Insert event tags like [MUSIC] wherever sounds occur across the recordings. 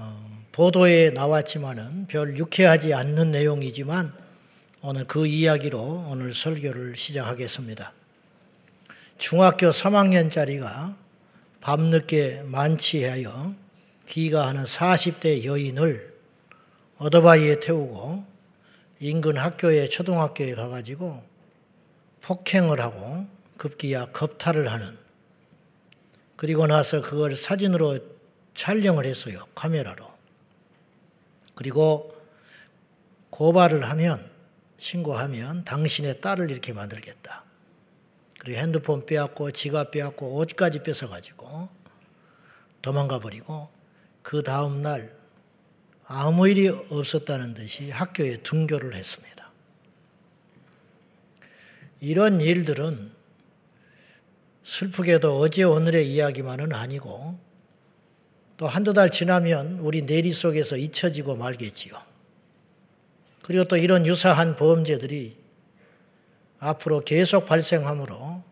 어, 보도에 나왔지만은 별 유쾌하지 않는 내용이지만 오늘 그 이야기로 오늘 설교를 시작하겠습니다. 중학교 3학년짜리가 밤늦게 만취하여 귀가하는 40대 여인을 오토바이에 태우고 인근 학교에 초등학교에 가가지고 폭행을 하고 급기야 겁탈을 하는 그리고 나서 그걸 사진으로 촬영을 했어요. 카메라로. 그리고 고발을 하면 신고하면 당신의 딸을 이렇게 만들겠다. 그리고 핸드폰 빼앗고 지갑 빼앗고 옷까지 뺏어가지고 도망가 버리고 그 다음 날 아무 일이 없었다는 듯이 학교에 등교를 했습니다. 이런 일들은 슬프게도 어제 오늘의 이야기만은 아니고 또 한두 달 지나면 우리 내리 속에서 잊혀지고 말겠지요. 그리고 또 이런 유사한 범죄들이 앞으로 계속 발생하므로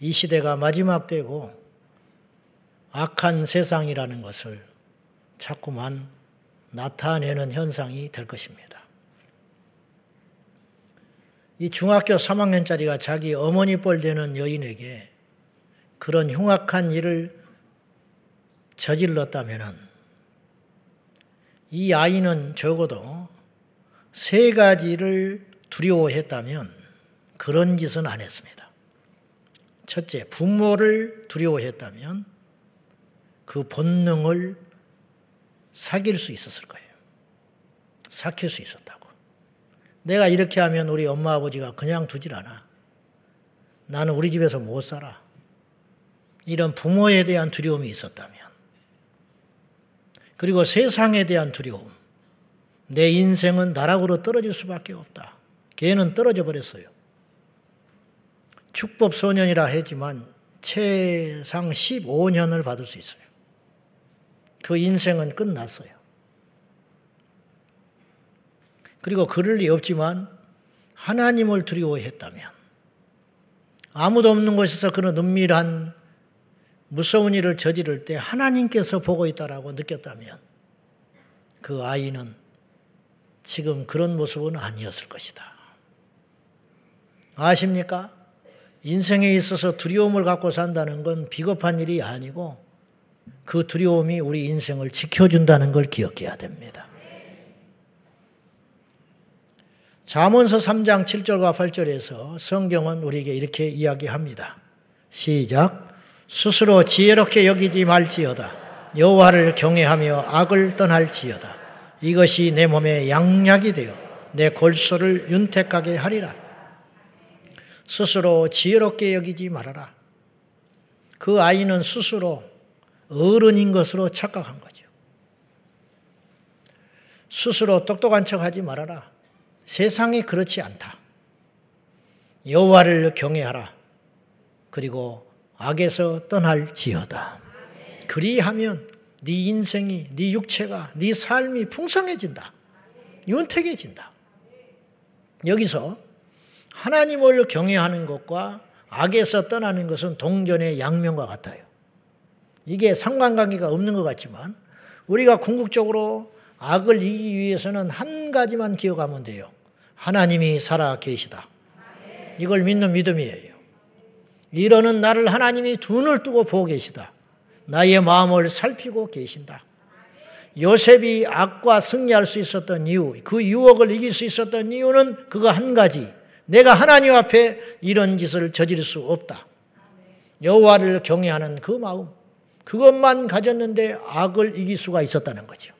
이 시대가 마지막 되고 악한 세상이라는 것을 자꾸만 나타내는 현상이 될 것입니다. 이 중학교 3학년짜리가 자기 어머니 뻘 되는 여인에게 그런 흉악한 일을 저질렀다면 이 아이는 적어도 세 가지를 두려워했다면 그런 짓은 안 했습니다. 첫째, 부모를 두려워했다면 그 본능을 사귈 수 있었을 거예요. 삭힐 수 있었다고. 내가 이렇게 하면 우리 엄마 아버지가 그냥 두질 않아. 나는 우리 집에서 못 살아. 이런 부모에 대한 두려움이 있었다면. 그리고 세상에 대한 두려움. 내 인생은 나락으로 떨어질 수밖에 없다. 걔는 떨어져 버렸어요. 축법 소년이라 했지만 최상 15년을 받을 수 있어요. 그 인생은 끝났어요. 그리고 그럴 리 없지만 하나님을 두려워했다면 아무도 없는 곳에서 그런 은밀한 무서운 일을 저지를 때 하나님께서 보고 있다라고 느꼈다면 그 아이는 지금 그런 모습은 아니었을 것이다. 아십니까? 인생에 있어서 두려움을 갖고 산다는 건 비겁한 일이 아니고 그 두려움이 우리 인생을 지켜준다는 걸 기억해야 됩니다. 잠언서 3장 7절과 8절에서 성경은 우리에게 이렇게 이야기합니다. 시작. 스스로 지혜롭게 여기지 말지어다. 여호와를 경외하며 악을 떠날지어다. 이것이 내 몸에 양약이 되어 내 골수를 윤택하게 하리라. 스스로 지혜롭게 여기지 말아라. 그 아이는 스스로 어른인 것으로 착각한 거죠. 스스로 똑똑한 척 하지 말아라. 세상이 그렇지 않다. 여호와를 경외하라. 그리고 악에서 떠날지어다. 그리하면 네 인생이, 네 육체가, 네 삶이 풍성해진다. 윤택해진다. 여기서 하나님을 경외하는 것과 악에서 떠나는 것은 동전의 양면과 같아요. 이게 상관관계가 없는 것 같지만 우리가 궁극적으로 악을 이기기 위해서는 한 가지만 기억하면 돼요. 하나님이 살아 계시다. 이걸 믿는 믿음이에요. 이러는 나를 하나님이 눈을 뜨고 보고 계시다. 나의 마음을 살피고 계신다. 요셉이 악과 승리할 수 있었던 이유, 그 유혹을 이길 수 있었던 이유는 그거 한 가지. 내가 하나님 앞에 이런 짓을 저지를 수 없다. 여호와를 경외하는 그 마음. 그것만 가졌는데 악을 이길 수가 있었다는 거죠.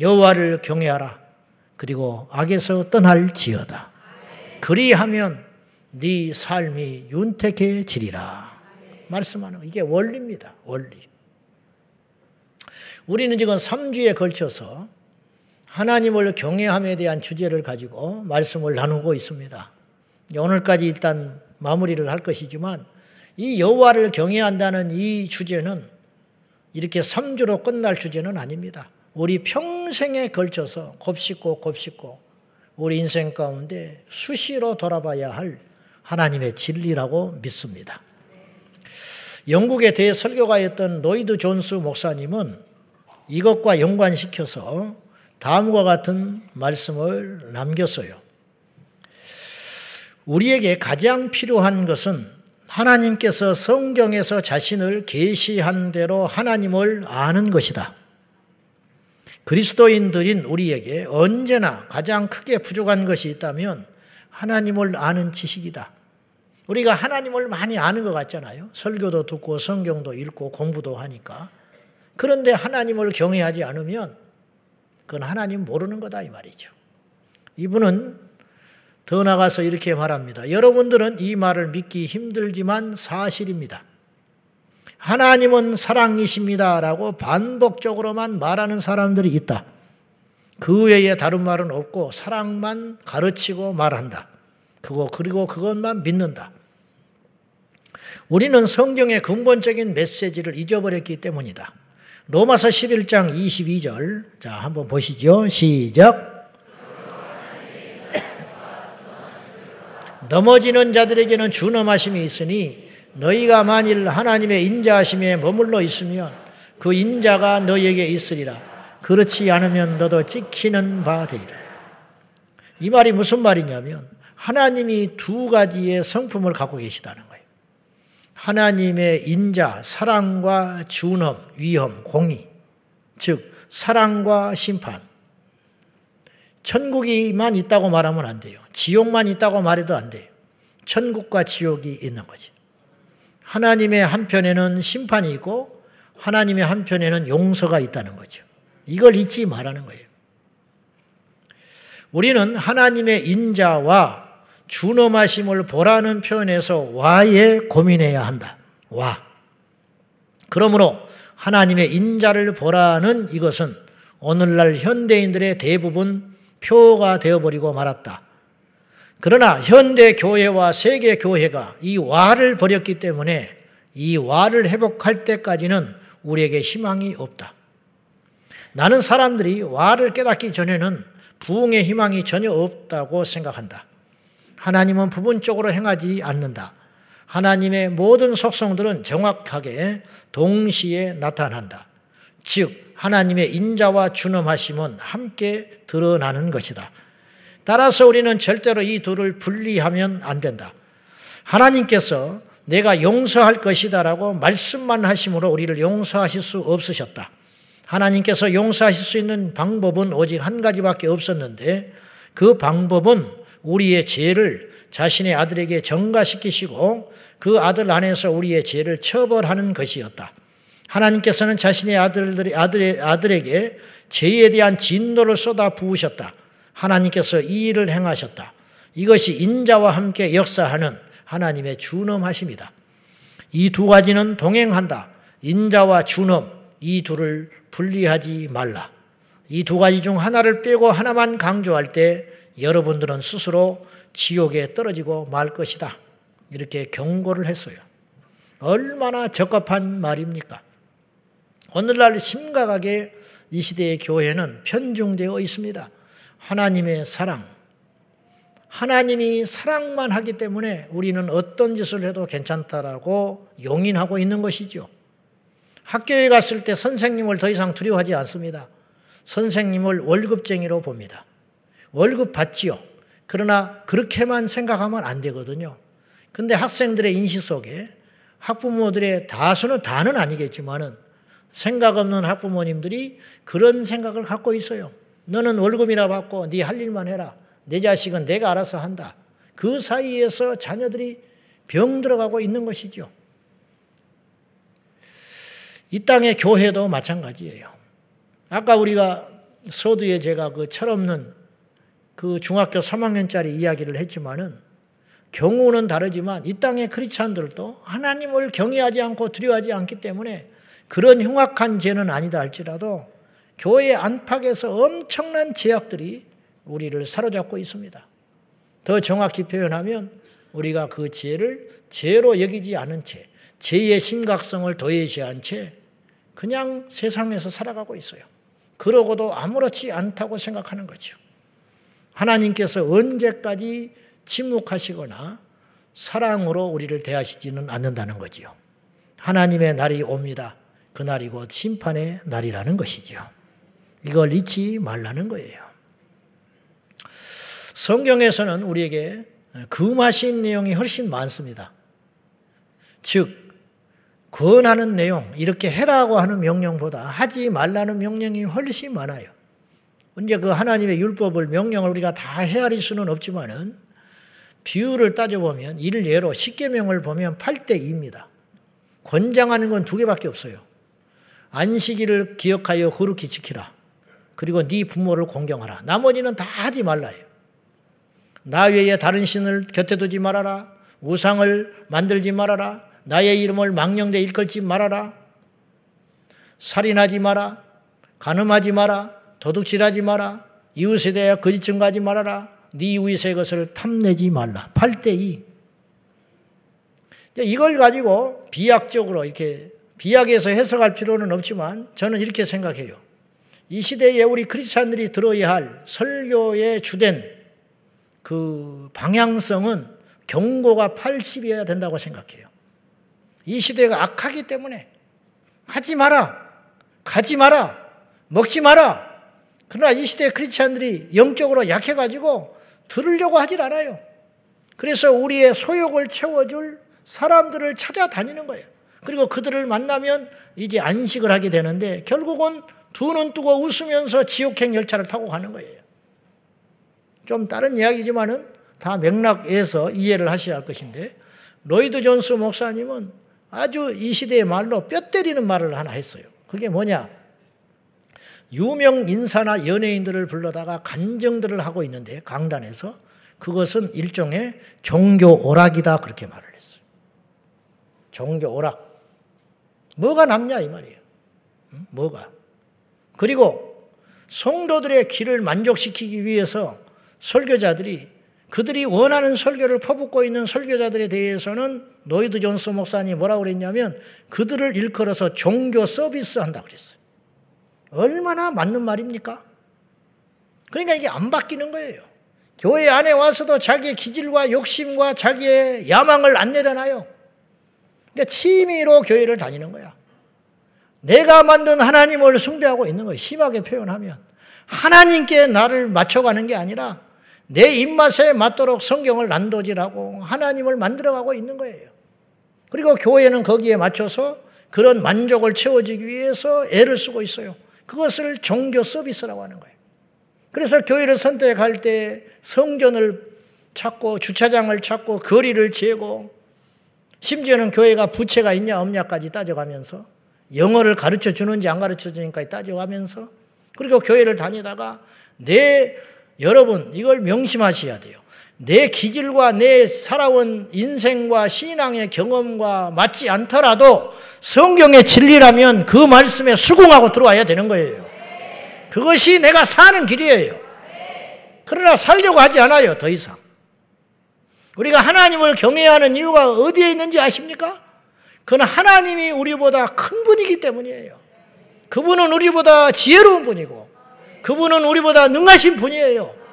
여호와를 경외하라. 그리고 악에서 떠날지어다. 그리하면 네 삶이 윤택해지리라. 말씀하는 이게 원리입니다. 원리. 우리는 지금 3주에 걸쳐서 하나님을 경외함에 대한 주제를 가지고 말씀을 나누고 있습니다. 오늘까지 일단 마무리를 할 것이지만 이 여호와를 경외한다는 이 주제는 이렇게 3주로 끝날 주제는 아닙니다. 우리 평생에 걸쳐서 곱씹고 곱씹고 우리 인생 가운데 수시로 돌아봐야 할 하나님의 진리라고 믿습니다. 영국의 대설교가였던 로이드 존스 목사님은 이것과 연관시켜서 다음과 같은 말씀을 남겼어요. 우리에게 가장 필요한 것은 하나님께서 성경에서 자신을 계시한 대로 하나님을 아는 것이다. 그리스도인들인 우리에게 언제나 가장 크게 부족한 것이 있다면 하나님을 아는 지식이다. 우리가 하나님을 많이 아는 것 같잖아요. 설교도 듣고 성경도 읽고 공부도 하니까. 그런데 하나님을 경외하지 않으면 그건 하나님 모르는 거다 이 말이죠. 이분은 더 나가서 이렇게 말합니다. 여러분들은 이 말을 믿기 힘들지만 사실입니다. 하나님은 사랑이십니다라고 반복적으로만 말하는 사람들이 있다. 그 외에 다른 말은 없고 사랑만 가르치고 말한다. 그거 그리고 그것만 믿는다. 우리는 성경의 근본적인 메시지를 잊어버렸기 때문이다. 로마서 11장 22절. 자, 한번 보시죠. 시작. [CLEARS THROAT] 넘어지는 자들에게는 준엄하심이 있으니 너희가 만일 하나님의 인자하심에 머물러 있으면 그 인자가 너희에게 있으리라. 그렇지 않으면 너도 찍히는 바 되리라. 이 말이 무슨 말이냐면 하나님이 두 가지의 성품을 갖고 계시다는 거예요. 하나님의 인자, 사랑과 준엄, 위험, 공의. 즉, 사랑과 심판. 천국이만 있다고 말하면 안 돼요. 지옥만 있다고 말해도 안 돼요. 천국과 지옥이 있는 거지. 하나님의 한편에는 심판이 있고 하나님의 한편에는 용서가 있다는 거죠. 이걸 잊지 말라는 거예요. 우리는 하나님의 인자와 준엄하심을 보라는 표현에서 와에 고민해야 한다. 와. 그러므로 하나님의 인자를 보라는 이것은 오늘날 현대인들의 대부분 표가 되어버리고 말았다. 그러나 현대 교회와 세계 교회가 이 와를 버렸기 때문에 이 와를 회복할 때까지는 우리에게 희망이 없다. 나는 사람들이 와를 깨닫기 전에는 부흥의 희망이 전혀 없다고 생각한다. 하나님은 부분적으로 행하지 않는다. 하나님의 모든 속성들은 정확하게 동시에 나타난다. 즉, 하나님의 인자와 준엄하심은 함께 드러나는 것이다. 따라서 우리는 절대로 이 둘을 분리하면 안 된다. 하나님께서 내가 용서할 것이다라고 말씀만 하심으로 우리를 용서하실 수 없으셨다. 하나님께서 용서하실 수 있는 방법은 오직 한 가지밖에 없었는데 그 방법은 우리의 죄를 자신의 아들에게 전가시키시고 그 아들 안에서 우리의 죄를 처벌하는 것이었다. 하나님께서는 자신의 아들들이 아들의 아들에게 죄에 대한 진노를 쏟아 부으셨다. 하나님께서 이 일을 행하셨다. 이것이 인자와 함께 역사하는 하나님의 준엄하심이다. 이 두 가지는 동행한다. 인자와 준엄 이 둘을 분리하지 말라. 이 두 가지 중 하나를 빼고 하나만 강조할 때 여러분들은 스스로 지옥에 떨어지고 말 것이다. 이렇게 경고를 했어요. 얼마나 적합한 말입니까? 오늘날 심각하게 이 시대의 교회는 편중되어 있습니다. 하나님의 사랑. 하나님이 사랑만 하기 때문에 우리는 어떤 짓을 해도 괜찮다라고 용인하고 있는 것이죠. 학교에 갔을 때 선생님을 더 이상 두려워하지 않습니다. 선생님을 월급쟁이로 봅니다. 월급 받지요. 그러나 그렇게만 생각하면 안 되거든요. 근데 학생들의 인식 속에 학부모들의 다수는 다는 아니겠지만은 생각 없는 학부모님들이 그런 생각을 갖고 있어요. 너는 월급이나 받고 네 할 일만 해라. 내 자식은 내가 알아서 한다. 그 사이에서 자녀들이 병 들어가고 있는 것이죠. 이 땅의 교회도 마찬가지예요. 아까 우리가 소두에 제가 그 철없는 그 중학교 3학년짜리 이야기를 했지만은 경우는 다르지만 이 땅의 크리스찬들도 하나님을 경외하지 않고 두려워하지 않기 때문에 그런 흉악한 죄는 아니다 할지라도 교회 안팎에서 엄청난 제약들이 우리를 사로잡고 있습니다. 더 정확히 표현하면 우리가 그 죄를 죄로 여기지 않은 채, 죄의 심각성을 도외시한 채 그냥 세상에서 살아가고 있어요. 그러고도 아무렇지 않다고 생각하는 거죠. 하나님께서 언제까지 침묵하시거나 사랑으로 우리를 대하시지는 않는다는 거지요. 하나님의 날이 옵니다. 그 날이 곧 심판의 날이라는 것이죠. 이걸 잊지 말라는 거예요. 성경에서는 우리에게 금하신 내용이 훨씬 많습니다. 즉, 권하는 내용, 이렇게 해라고 하는 명령보다 하지 말라는 명령이 훨씬 많아요. 언제 그 하나님의 율법을, 명령을 우리가 다 헤아릴 수는 없지만은 비율을 따져보면 일례로 10계명을 보면 8대 2입니다. 권장하는 건 두 개밖에 없어요. 안식일을 기억하여 거룩히 지키라. 그리고 네 부모를 공경하라. 나머지는 다 하지 말라요. 나 외에 다른 신을 곁에 두지 말아라. 우상을 만들지 말아라. 나의 이름을 망령되 일컬지 말아라. 살인하지 마라. 가늠하지 마라. 도둑질하지 마라. 이웃에 대하여 거짓 증가하지 말아라. 네 이웃의 것을 탐내지 말라. 8대 2. 이걸 가지고 비약적으로 이렇게 비약에서 해석할 필요는 없지만 저는 이렇게 생각해요. 이 시대에 우리 크리스찬들이 들어야 할 설교의 주된 그 방향성은 경고가 80이어야 된다고 생각해요. 이 시대가 악하기 때문에 하지 마라. 가지 마라. 먹지 마라. 그러나 이 시대 크리스찬들이 영적으로 약해가지고 들으려고 하질 않아요. 그래서 우리의 소욕을 채워줄 사람들을 찾아다니는 거예요. 그리고 그들을 만나면 이제 안식을 하게 되는데 결국은 두 눈 뜨고 웃으면서 지옥행 열차를 타고 가는 거예요. 좀 다른 이야기지만은 다 맥락에서 이해를 하셔야 할 것인데 로이드 존스 목사님은 아주 이 시대의 말로 뼈 때리는 말을 하나 했어요. 그게 뭐냐? 유명 인사나 연예인들을 불러다가 간증들을 하고 있는데 강단에서 그것은 일종의 종교 오락이다 그렇게 말을 했어요. 종교 오락. 뭐가 남냐 이 말이에요. 뭐가? 그리고 성도들의 귀를 만족시키기 위해서 설교자들이 그들이 원하는 설교를 퍼붓고 있는 설교자들에 대해서는 로이드 존스 목사님 뭐라고 그랬냐면 그들을 일컬어서 종교 서비스 한다 그랬어요. 얼마나 맞는 말입니까? 그러니까 이게 안 바뀌는 거예요. 교회 안에 와서도 자기의 기질과 욕심과 자기의 야망을 안 내려놔요. 그러니까 취미로 교회를 다니는 거야. 내가 만든 하나님을 숭배하고 있는 거예요. 심하게 표현하면. 하나님께 나를 맞춰가는 게 아니라 내 입맛에 맞도록 성경을 난도질하고 하나님을 만들어가고 있는 거예요. 그리고 교회는 거기에 맞춰서 그런 만족을 채워주기 위해서 애를 쓰고 있어요. 그것을 종교 서비스라고 하는 거예요. 그래서 교회를 선택할 때 성전을 찾고 주차장을 찾고 거리를 재고 심지어는 교회가 부채가 있냐 없냐까지 따져가면서 영어를 가르쳐 주는지 안 가르쳐 주는지까지 따져가면서 그리고 교회를 다니다가 내 여러분 이걸 명심하셔야 돼요. 내 기질과 내 살아온 인생과 신앙의 경험과 맞지 않더라도 성경의 진리라면 그 말씀에 수긍하고 들어와야 되는 거예요. 그것이 내가 사는 길이에요. 그러나 살려고 하지 않아요, 더 이상. 우리가 하나님을 경외 하는 이유가 어디에 있는지 아십니까? 그건 하나님이 우리보다 큰 분이기 때문이에요. 그분은 우리보다 지혜로운 분이고, 그분은 우리보다 능하신 분이에요.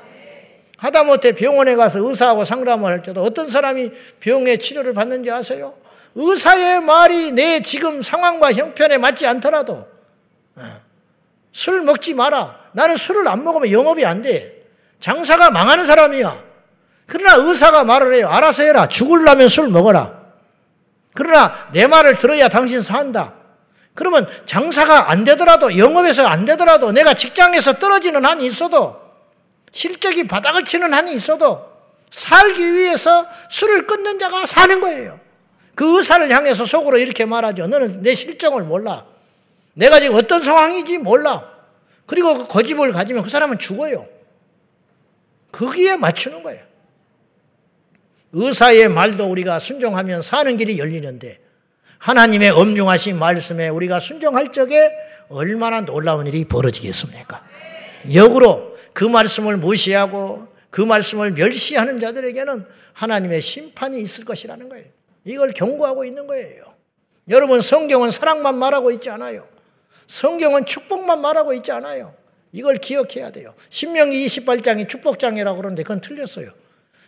하다못해 병원에 가서 의사하고 상담을 할 때도 어떤 사람이 병의 치료를 받는지 아세요? 의사의 말이 내 지금 상황과 형편에 맞지 않더라도 어, 술 먹지 마라. 나는 술을 안 먹으면 영업이 안 돼. 장사가 망하는 사람이야. 그러나 의사가 말을 해요. 알아서 해라. 죽을라면 술 먹어라. 그러나 내 말을 들어야 당신 산다. 그러면 장사가 안 되더라도 영업에서 안 되더라도 내가 직장에서 떨어지는 한이 있어도 실적이 바닥을 치는 한이 있어도 살기 위해서 술을 끊는 자가 사는 거예요. 그 의사를 향해서 속으로 이렇게 말하죠. 너는 내 실정을 몰라. 내가 지금 어떤 상황인지 몰라. 그리고 그 거짓을 가지면 그 사람은 죽어요. 거기에 맞추는 거예요. 의사의 말도 우리가 순종하면 사는 길이 열리는데 하나님의 엄중하신 말씀에 우리가 순종할 적에 얼마나 놀라운 일이 벌어지겠습니까? 역으로 그 말씀을 무시하고 그 말씀을 멸시하는 자들에게는 하나님의 심판이 있을 것이라는 거예요. 이걸 경고하고 있는 거예요. 여러분, 성경은 사랑만 말하고 있지 않아요. 성경은 축복만 말하고 있지 않아요. 이걸 기억해야 돼요. 신명기 28장이 축복장이라고 그러는데 그건 틀렸어요.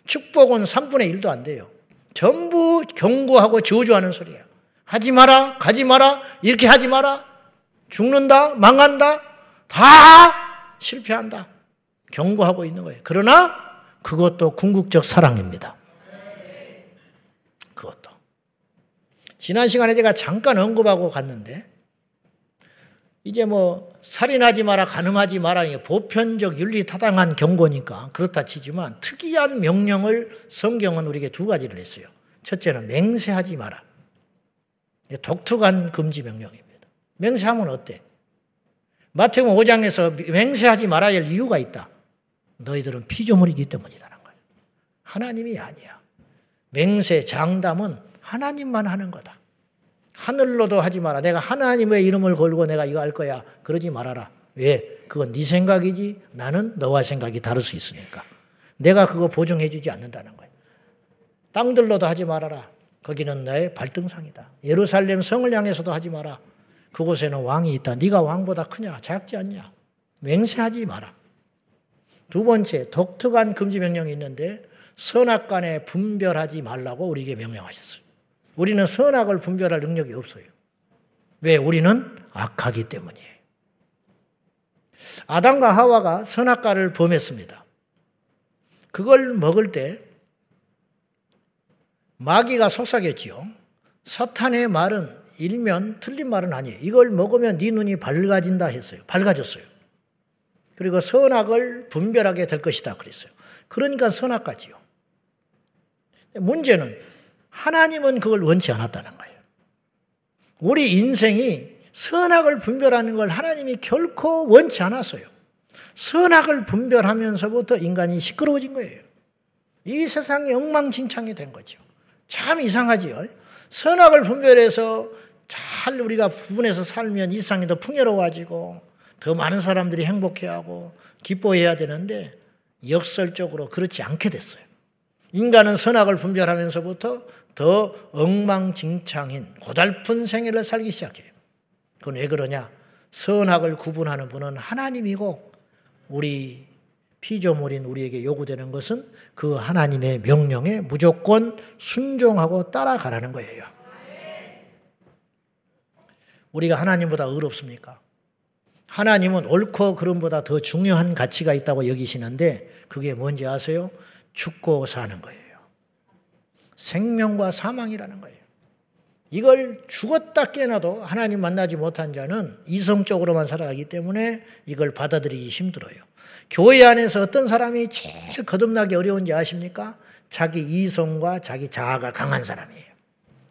축복은 3분의 1도 안 돼요. 전부 경고하고 저주하는 소리예요. 하지 마라, 가지 마라, 이렇게 하지 마라. 죽는다, 망한다, 다 실패한다. 경고하고 있는 거예요. 그러나 그것도 궁극적 사랑입니다. 그것도. 지난 시간에 제가 잠깐 언급하고 갔는데, 이제 뭐, 살인하지 마라, 가늠하지 마라, 보편적 윤리 타당한 경고니까 그렇다 치지만 특이한 명령을 성경은 우리에게 두 가지를 했어요. 첫째는 맹세하지 마라. 독특한 금지 명령입니다. 맹세하면 어때? 마태복음 5장에서 맹세하지 말아야 할 이유가 있다. 너희들은 피조물이기 때문이다는 거예요. 하나님이 아니야. 맹세, 장담은 하나님만 하는 거다. 하늘로도 하지 마라. 내가 하나님의 이름을 걸고 내가 이거 할 거야. 그러지 말아라. 왜? 그건 네 생각이지 나는 너와 생각이 다를 수 있으니까. 내가 그거 보증해 주지 않는다는 거예요. 땅들로도 하지 말아라. 거기는 나의 발등상이다. 예루살렘 성을 향해서도 하지 마라. 그곳에는 왕이 있다. 네가 왕보다 크냐? 작지 않냐? 맹세하지 마라. 두 번째, 독특한 금지 명령이 있는데 선악 간에 분별하지 말라고 우리에게 명령하셨어요. 우리는 선악을 분별할 능력이 없어요. 왜? 우리는 악하기 때문이에요. 아담과 하와가 선악과를 범했습니다. 그걸 먹을 때 마귀가 속삭였지요. 사탄의 말은 일면 틀린 말은 아니에요. 이걸 먹으면 네 눈이 밝아진다 했어요. 밝아졌어요. 그리고 선악을 분별하게 될 것이다 그랬어요. 그러니까 선악까지요. 문제는 하나님은 그걸 원치 않았다는 거예요. 우리 인생이 선악을 분별하는 걸 하나님이 결코 원치 않았어요. 선악을 분별하면서부터 인간이 시끄러워진 거예요. 이 세상이 엉망진창이 된 거죠. 참 이상하지요. 선악을 분별해서 잘 우리가 구분해서 살면 이 세상이 더 풍요로워지고 더 많은 사람들이 행복해하고 기뻐해야 되는데 역설적으로 그렇지 않게 됐어요. 인간은 선악을 분별하면서부터 더 엉망진창인 고달픈 생애를 살기 시작해요. 그건 왜 그러냐? 선악을 구분하는 분은 하나님이고 우리 피조물인 우리에게 요구되는 것은 그 하나님의 명령에 무조건 순종하고 따라가라는 거예요. 우리가 하나님보다 의롭습니까? 하나님은 옳고 그름보다 더 중요한 가치가 있다고 여기시는데 그게 뭔지 아세요? 죽고 사는 거예요. 생명과 사망이라는 거예요. 이걸 죽었다 깨어나도 하나님 만나지 못한 자는 이성적으로만 살아가기 때문에 이걸 받아들이기 힘들어요. 교회 안에서 어떤 사람이 제일 거듭나기 어려운지 아십니까? 자기 이성과 자기 자아가 강한 사람이에요.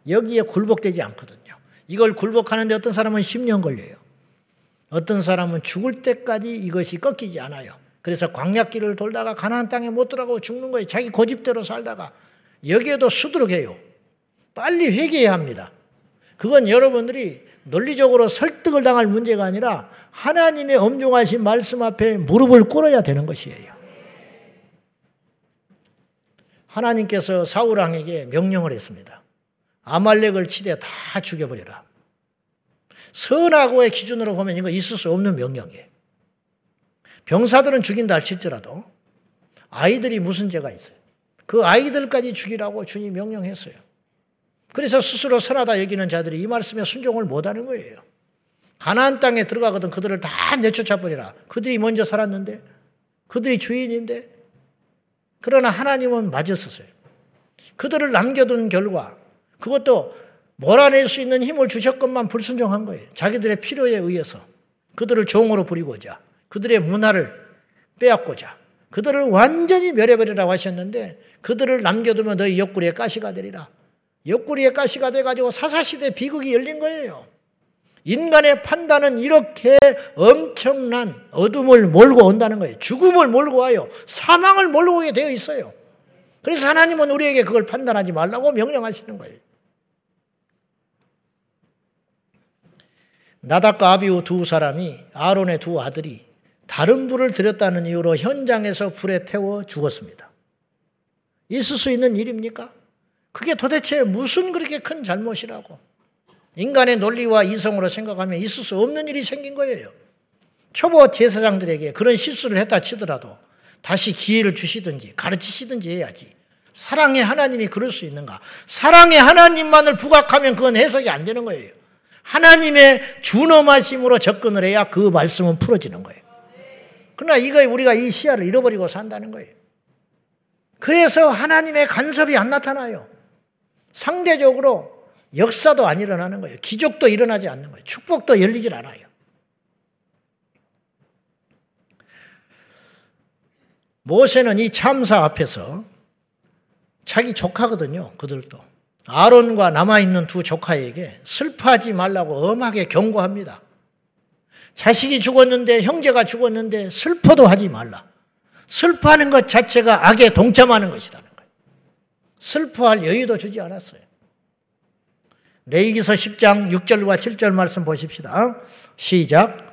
여기에 굴복되지 않거든요. 이걸 굴복하는데 어떤 사람은 10년 걸려요. 어떤 사람은 죽을 때까지 이것이 꺾이지 않아요. 그래서 광약길을 돌다가 가나안 땅에 못 들어가고 죽는 거예요. 자기 고집대로 살다가 여기에도 수두룩해요. 빨리 회개해야 합니다. 그건 여러분들이 논리적으로 설득을 당할 문제가 아니라 하나님의 엄중하신 말씀 앞에 무릎을 꿇어야 되는 것이에요. 하나님께서 사울왕에게 명령을 했습니다. 아말렉을 치되 다 죽여버려라. 선하고의 기준으로 보면 이거 있을 수 없는 명령이에요. 병사들은 죽인다 할지라도 아이들이 무슨 죄가 있어요? 그 아이들까지 죽이라고 주님 명령했어요. 그래서 스스로 선하다 여기는 자들이 이 말씀에 순종을 못하는 거예요. 가나안 땅에 들어가거든 그들을 다 내쫓아 버리라. 그들이 먼저 살았는데 그들이 주인인데 그러나 하나님은 맞았었어요. 그들을 남겨둔 결과 그것도 몰아낼 수 있는 힘을 주셨건만 불순종한 거예요. 자기들의 필요에 의해서 그들을 종으로 부리고자 그들의 문화를 빼앗고자 그들을 완전히 멸해버리라고 하셨는데 그들을 남겨두면 너희 옆구리에 가시가 되리라. 옆구리에 가시가 돼가지고 사사시대 비극이 열린 거예요. 인간의 판단은 이렇게 엄청난 어둠을 몰고 온다는 거예요. 죽음을 몰고 와요. 사망을 몰고 오게 되어 있어요. 그래서 하나님은 우리에게 그걸 판단하지 말라고 명령하시는 거예요. 나답과 아비우 두 사람이 아론의 두 아들이 다른 불을 들였다는 이유로 현장에서 불에 태워 죽었습니다. 있을 수 있는 일입니까? 그게 도대체 무슨 그렇게 큰 잘못이라고. 인간의 논리와 이성으로 생각하면 있을 수 없는 일이 생긴 거예요. 초보 제사장들에게 그런 실수를 했다 치더라도 다시 기회를 주시든지 가르치시든지 해야지. 사랑의 하나님이 그럴 수 있는가? 사랑의 하나님만을 부각하면 그건 해석이 안 되는 거예요. 하나님의 준엄하심으로 접근을 해야 그 말씀은 풀어지는 거예요. 그러나 이거 우리가 이 시야를 잃어버리고 산다는 거예요. 그래서 하나님의 간섭이 안 나타나요. 상대적으로 역사도 안 일어나는 거예요. 기적도 일어나지 않는 거예요. 축복도 열리질 않아요. 모세는 이 참사 앞에서 자기 조카거든요. 그들도. 아론과 남아있는 두 조카에게 슬퍼하지 말라고 엄하게 경고합니다. 자식이 죽었는데, 형제가 죽었는데 슬퍼도 하지 말라. 슬퍼하는 것 자체가 악에 동참하는 것이라는 거예요. 슬퍼할 여유도 주지 않았어요. 레이기서 10장 6절과 7절 말씀 보십시다. 시작.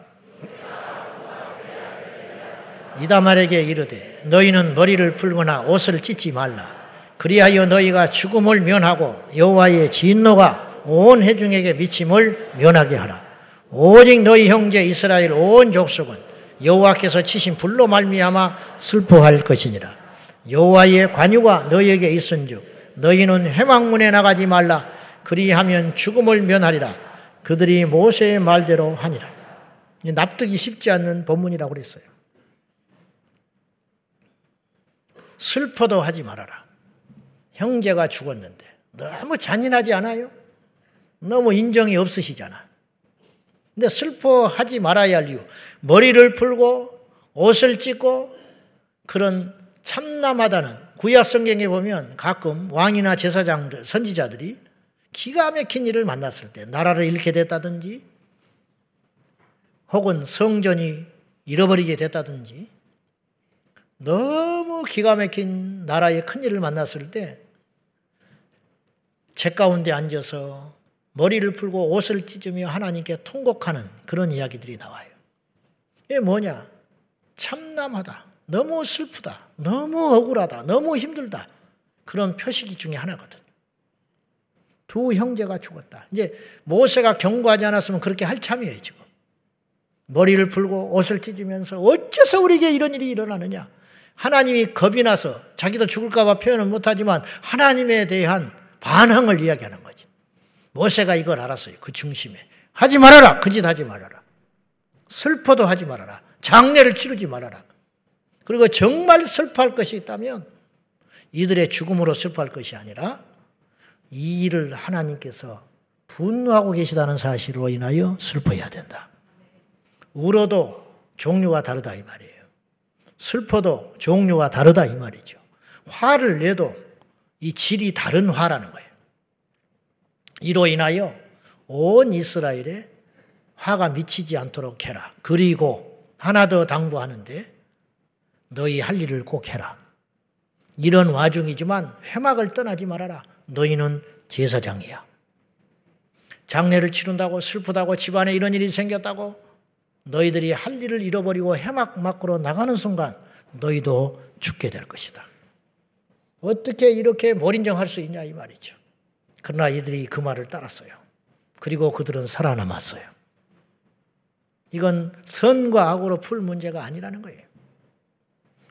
이다말에게 이르되 너희는 머리를 풀거나 옷을 찢지 말라. 그리하여 너희가 죽음을 면하고 여호와의 진노가 온 회중에게 미침을 면하게 하라. 오직 너희 형제 이스라엘 온 족속은 여호와께서 치신 불로 말미암아 슬퍼할 것이니라. 여호와의 관유가 너희에게 있은즉 너희는 해망문에 나가지 말라. 그리하면 죽음을 면하리라. 그들이 모세의 말대로 하니라. 납득이 쉽지 않는 본문이라고 그랬어요. 슬퍼도 하지 말아라. 형제가 죽었는데 너무 잔인하지 않아요? 너무 인정이 없으시잖아. 근데 슬퍼하지 말아야 할 이유. 머리를 풀고 옷을 찢고 그런 참남하다는 구약 성경에 보면 가끔 왕이나 제사장들, 선지자들이 기가 막힌 일을 만났을 때 나라를 잃게 됐다든지 혹은 성전이 잃어버리게 됐다든지 너무 기가 막힌 나라의 큰 일을 만났을 때 제 가운데 앉아서 머리를 풀고 옷을 찢으며 하나님께 통곡하는 그런 이야기들이 나와요. 이게 뭐냐? 참남하다. 너무 슬프다. 너무 억울하다. 너무 힘들다. 그런 표시기 중에 하나거든. 두 형제가 죽었다. 이제 모세가 경고하지 않았으면 그렇게 할 참이에요, 지금. 머리를 풀고 옷을 찢으면서 어째서 우리에게 이런 일이 일어나느냐? 하나님이 겁이 나서 자기도 죽을까봐 표현은 못하지만 하나님에 대한 반항을 이야기하는 거지. 모세가 이걸 알았어요. 그 중심에. 하지 말아라. 그 짓 하지 말아라. 슬퍼도 하지 말아라. 장례를 치르지 말아라. 그리고 정말 슬퍼할 것이 있다면 이들의 죽음으로 슬퍼할 것이 아니라 이 일을 하나님께서 분노하고 계시다는 사실로 인하여 슬퍼해야 된다. 울어도 종류가 다르다 이 말이에요. 슬퍼도 종류가 다르다 이 말이죠. 화를 내도 이 질이 다른 화라는 거예요. 이로 인하여 온 이스라엘에 화가 미치지 않도록 해라. 그리고 하나 더 당부하는데 너희 할 일을 꼭 해라. 이런 와중이지만 회막을 떠나지 말아라. 너희는 제사장이야. 장례를 치른다고 슬프다고 집안에 이런 일이 생겼다고 너희들이 할 일을 잃어버리고 해막 밖으로 나가는 순간 너희도 죽게 될 것이다. 어떻게 이렇게 몰인정할 수 있냐 이 말이죠. 그러나 이들이 그 말을 따랐어요. 그리고 그들은 살아남았어요. 이건 선과 악으로 풀 문제가 아니라는 거예요.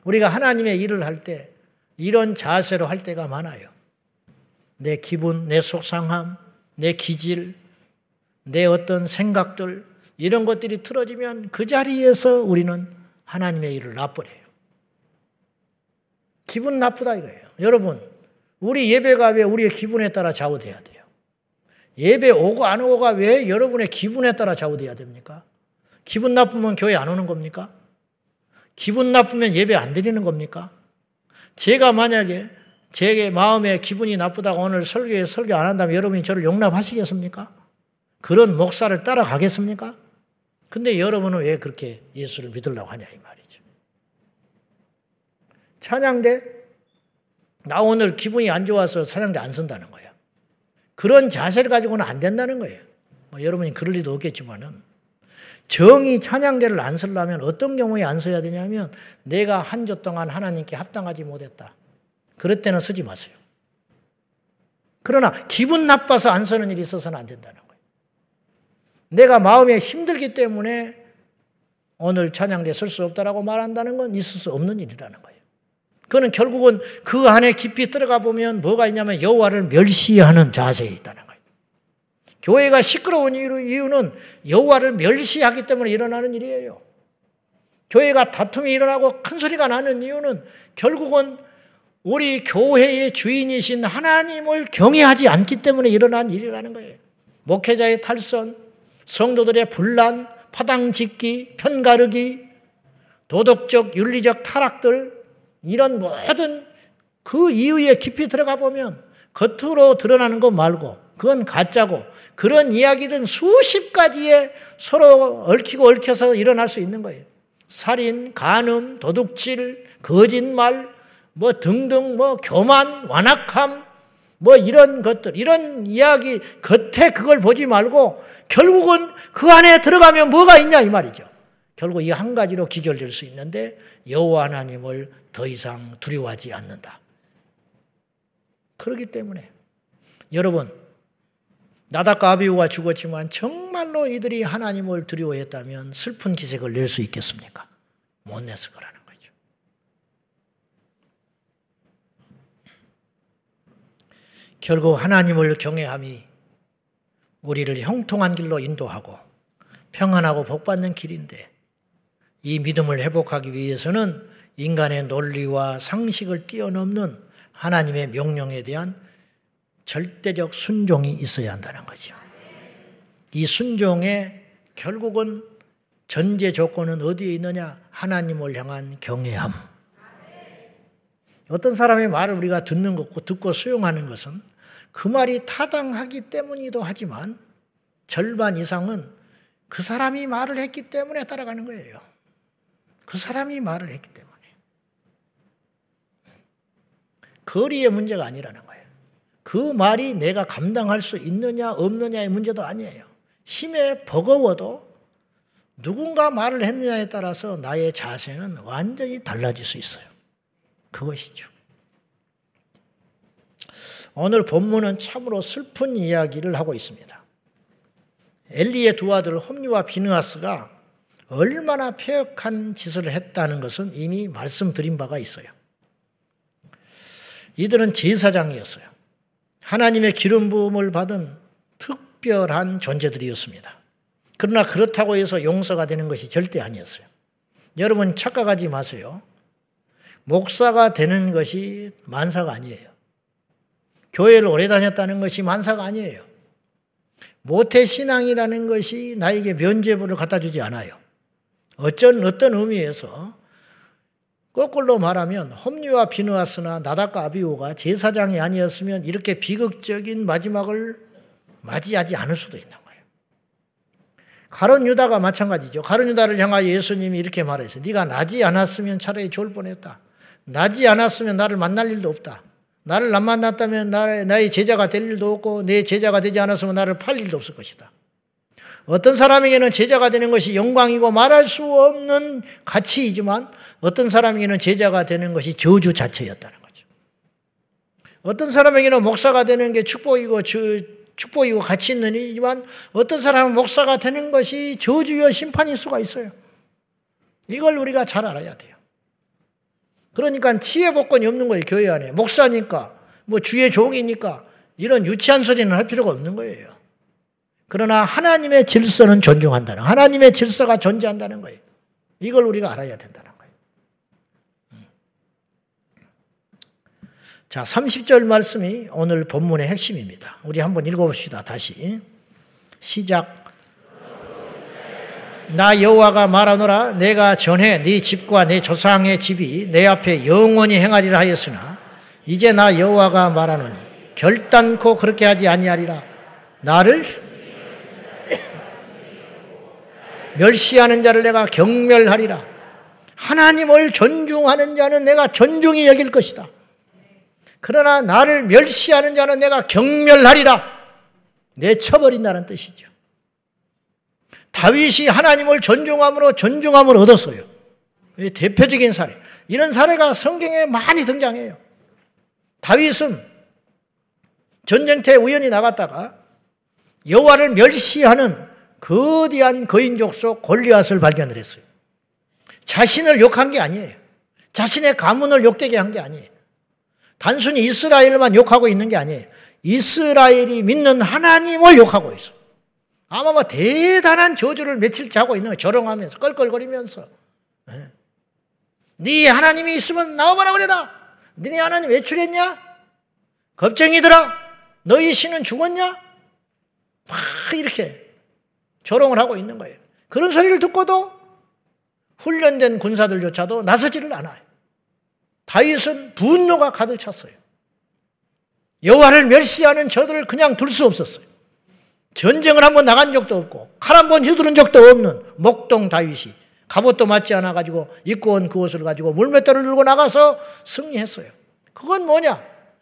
우리가 하나님의 일을 할 때 이런 자세로 할 때가 많아요. 내 기분, 내 속상함, 내 기질, 내 어떤 생각들, 이런 것들이 틀어지면 그 자리에서 우리는 하나님의 일을 놔버려요. 기분 나쁘다 이거예요. 여러분, 우리 예배가 왜 우리의 기분에 따라 좌우돼야 돼요? 예배 오고 안 오고가 왜 여러분의 기분에 따라 좌우돼야 됩니까? 기분 나쁘면 교회 안 오는 겁니까? 기분 나쁘면 예배 안 드리는 겁니까? 제가 만약에 제 마음에 기분이 나쁘다고 오늘 설교에 설교 안 한다면 여러분이 저를 용납하시겠습니까? 그런 목사를 따라가겠습니까? 근데 여러분은 왜 그렇게 예수를 믿으려고 하냐 이 말이죠. 찬양대 나 오늘 기분이 안 좋아서 찬양대 안 쓴다는 거야. 그런 자세를 가지고는 안 된다는 거예요. 뭐 여러분이 그럴 리도 없겠지만은 정이 찬양대를 안 쓰려면 어떤 경우에 안 써야 되냐면 내가 한 주 동안 하나님께 합당하지 못했다. 그럴 때는 쓰지 마세요. 그러나 기분 나빠서 안 쓰는 일이 있어서는 안 된다는 거예요. 내가 마음에 힘들기 때문에 오늘 찬양대 쓸 수 없다라고 말한다는 건 있을 수 없는 일이라는 거예요. 그거는 결국은 그 안에 깊이 들어가 보면 뭐가 있냐면 여호와를 멸시하는 자세에 있다는 거예요. 교회가 시끄러운 이유는 여호와를 멸시하기 때문에 일어나는 일이에요. 교회가 다툼이 일어나고 큰 소리가 나는 이유는 결국은 우리 교회의 주인이신 하나님을 경외하지 않기 때문에 일어난 일이라는 거예요. 목회자의 탈선, 성도들의 분란, 파당 짓기, 편가르기, 도덕적, 윤리적 타락들, 이런 모든 그 이유에 깊이 들어가 보면 겉으로 드러나는 것 말고 그건 가짜고 그런 이야기는 수십 가지에 서로 얽히고 얽혀서 일어날 수 있는 거예요. 살인, 간음, 도둑질, 거짓말, 뭐 등등 뭐 교만, 완악함, 뭐 이런 것들, 이런 이야기 겉에 그걸 보지 말고 결국은 그 안에 들어가면 뭐가 있냐 이 말이죠. 결국 이 한 가지로 기결될 수 있는데 여호와 하나님을 더 이상 두려워하지 않는다. 그렇기 때문에 여러분 나답과 아비우가 죽었지만 정말로 이들이 하나님을 두려워했다면 슬픈 기색을 낼 수 있겠습니까? 못 냈을 거라는 거죠. 결국 하나님을 경외함이 우리를 형통한 길로 인도하고 평안하고 복받는 길인데 이 믿음을 회복하기 위해서는 인간의 논리와 상식을 뛰어넘는 하나님의 명령에 대한 절대적 순종이 있어야 한다는 거죠. 이 순종의 결국은 전제 조건은 어디에 있느냐? 하나님을 향한 경외함. 어떤 사람의 말을 우리가 듣는 것고 듣고 수용하는 것은 그 말이 타당하기 때문이기도 하지만 절반 이상은 그 사람이 말을 했기 때문에 따라가는 거예요. 그 사람이 말을 했기 때문에. 거리의 문제가 아니라는 거예요. 그 말이 내가 감당할 수 있느냐 없느냐의 문제도 아니에요. 힘에 버거워도 누군가 말을 했느냐에 따라서 나의 자세는 완전히 달라질 수 있어요. 그것이죠. 오늘 본문은 참으로 슬픈 이야기를 하고 있습니다. 엘리의 두 아들 홈리와 비느하스가 얼마나 폐역한 짓을 했다는 것은 이미 말씀드린 바가 있어요. 이들은 제사장이었어요. 하나님의 기름 부음을 받은 특별한 존재들이었습니다. 그러나 그렇다고 해서 용서가 되는 것이 절대 아니었어요. 여러분 착각하지 마세요. 목사가 되는 것이 만사가 아니에요. 교회를 오래 다녔다는 것이 만사가 아니에요. 모태 신앙이라는 것이 나에게 면죄부를 갖다 주지 않아요. 어쩐 어떤 의미에서 거꾸로 말하면 홈리와 비누아스나 나닥과 아비오가 제사장이 아니었으면 이렇게 비극적인 마지막을 맞이하지 않을 수도 있는 거예요. 가론 유다가 마찬가지죠. 가론 유다를 향하여 예수님이 이렇게 말했어요. 네가 나지 않았으면 차라리 좋을 뻔했다. 나지 않았으면 나를 만날 일도 없다. 나를 안 만났다면 나의 제자가 될 일도 없고 내 제자가 되지 않았으면 나를 팔 일도 없을 것이다. 어떤 사람에게는 제자가 되는 것이 영광이고 말할 수 없는 가치이지만 어떤 사람에게는 제자가 되는 것이 저주 자체였다는 거죠. 어떤 사람에게는 목사가 되는 게 축복이고 축복이고 가치 있는 일이지만 어떤 사람은 목사가 되는 것이 저주여 심판일 수가 있어요. 이걸 우리가 잘 알아야 돼요. 그러니까 치유 복권이 없는 거예요, 교회 안에. 목사니까, 뭐 주의 종이니까 이런 유치한 소리는 할 필요가 없는 거예요. 그러나 하나님의 질서는 존중한다는 하나님의 질서가 존재한다는 거예요. 이걸 우리가 알아야 된다는 거예요. 음. 자, 30절 말씀이 오늘 본문의 핵심입니다. 우리 한번 읽어봅시다. 다시. 시작. 나 여호와가 말하노라 내가 전에 네 집과 네 조상의 집이 내 앞에 영원히 행하리라 하였으나 이제 나 여호와가 말하노니 결단코 그렇게 하지 아니하리라 나를 멸시하는 자를 내가 경멸하리라. 하나님을 존중하는 자는 내가 존중히 여길 것이다. 그러나 나를 멸시하는 자는 내가 경멸하리라. 내쳐버린다는 뜻이죠. 다윗이 하나님을 존중함으로 존중함을 얻었어요. 대표적인 사례. 이런 사례가 성경에 많이 등장해요. 다윗은 전쟁터에 우연히 나갔다가 여호와를 멸시하는 거대한 거인족 속 골리앗을 발견을 했어요. 자신을 욕한 게 아니에요. 자신의 가문을 욕되게 한 게 아니에요. 단순히 이스라엘만 욕하고 있는 게 아니에요. 이스라엘이 믿는 하나님을 욕하고 있어. 아마 뭐 대단한 저주를 며칠째 하고 있는 거예요. 조롱하면서 껄껄거리면서. 네. 네 하나님이 있으면 나와봐라 그래라. 너네 하나님 외출했냐? 겁쟁이들아, 너희 신은 죽었냐? 막 이렇게 조롱을 하고 있는 거예요. 그런 소리를 듣고도 훈련된 군사들조차도 나서지를 않아요. 다윗은 분노가 가득 찼어요. 여호와를 멸시하는 저들을 그냥 둘 수 없었어요. 전쟁을 한번 나간 적도 없고 칼 한 번 휘두른 적도 없는 목동 다윗이 갑옷도 맞지 않아 가지고 입고 온 그 옷을 가지고 물맷돌을 들고 나가서 승리했어요. 그건 뭐냐?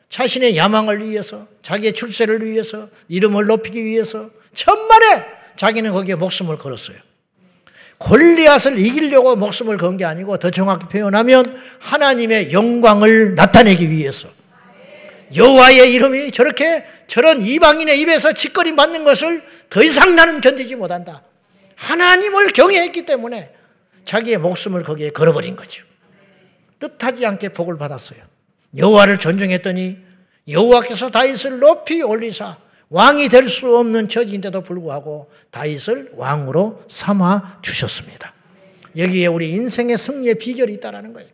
자신의 야망을 위해서, 자기의 출세를 위해서, 이름을 높이기 위해서 천만에 자기는 거기에 목숨을 걸었어요. 골리앗을 이기려고 목숨을 건 게 아니고 더 정확히 표현하면 하나님의 영광을 나타내기 위해서 여호와의 이름이 저렇게 저런 이방인의 입에서 짓거림 받는 것을 더 이상 나는 견디지 못한다. 하나님을 경외했기 때문에 자기의 목숨을 거기에 걸어버린 거죠. 뜻하지 않게 복을 받았어요. 여호와를 존중했더니 여호와께서 다윗을 높이 올리사 왕이 될 수 없는 처지인데도 불구하고 다윗을 왕으로 삼아 주셨습니다. 여기에 우리 인생의 승리의 비결이 있다라는 거예요.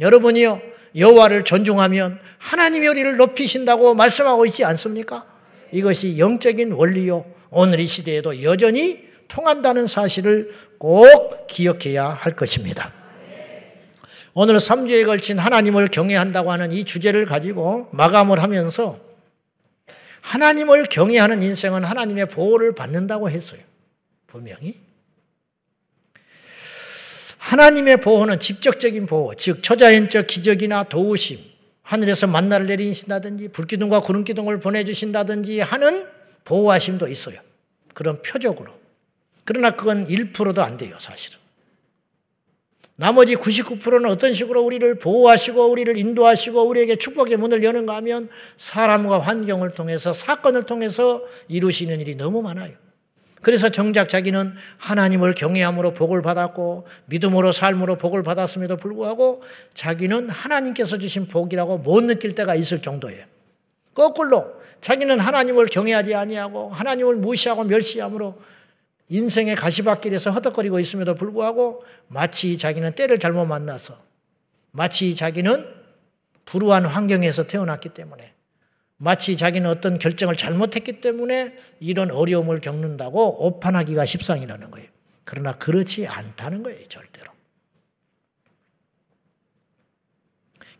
여러분이요 여호와를 존중하면 하나님이 우리를 높이신다고 말씀하고 있지 않습니까? 이것이 영적인 원리요 오늘 이 시대에도 여전히 통한다는 사실을 꼭 기억해야 할 것입니다. 오늘 3주에 걸친 하나님을 경외한다고 하는 이 주제를 가지고 마감을 하면서 하나님을 경외하는 인생은 하나님의 보호를 받는다고 했어요. 분명히. 하나님의 보호는 직접적인 보호, 즉 초자연적 기적이나 도우심, 하늘에서 만나를 내리신다든지 불기둥과 구름기둥을 보내주신다든지 하는 보호하심도 있어요. 그런 표적으로. 그러나 그건 1%도 안 돼요, 사실은. 나머지 99%는 어떤 식으로 우리를 보호하시고 우리를 인도하시고 우리에게 축복의 문을 여는가 하면 사람과 환경을 통해서 사건을 통해서 이루시는 일이 너무 많아요. 그래서 정작 자기는 하나님을 경외함으로 복을 받았고 믿음으로 삶으로 복을 받았음에도 불구하고 자기는 하나님께서 주신 복이라고 못 느낄 때가 있을 정도예요. 거꾸로 자기는 하나님을 경외하지 아니하고 하나님을 무시하고 멸시함으로 인생의 가시밭길에서 허덕거리고 있음에도 불구하고 마치 자기는 때를 잘못 만나서 마치 자기는 불우한 환경에서 태어났기 때문에 마치 자기는 어떤 결정을 잘못했기 때문에 이런 어려움을 겪는다고 오판하기가 십상이라는 거예요. 그러나 그렇지 않다는 거예요, 절대로.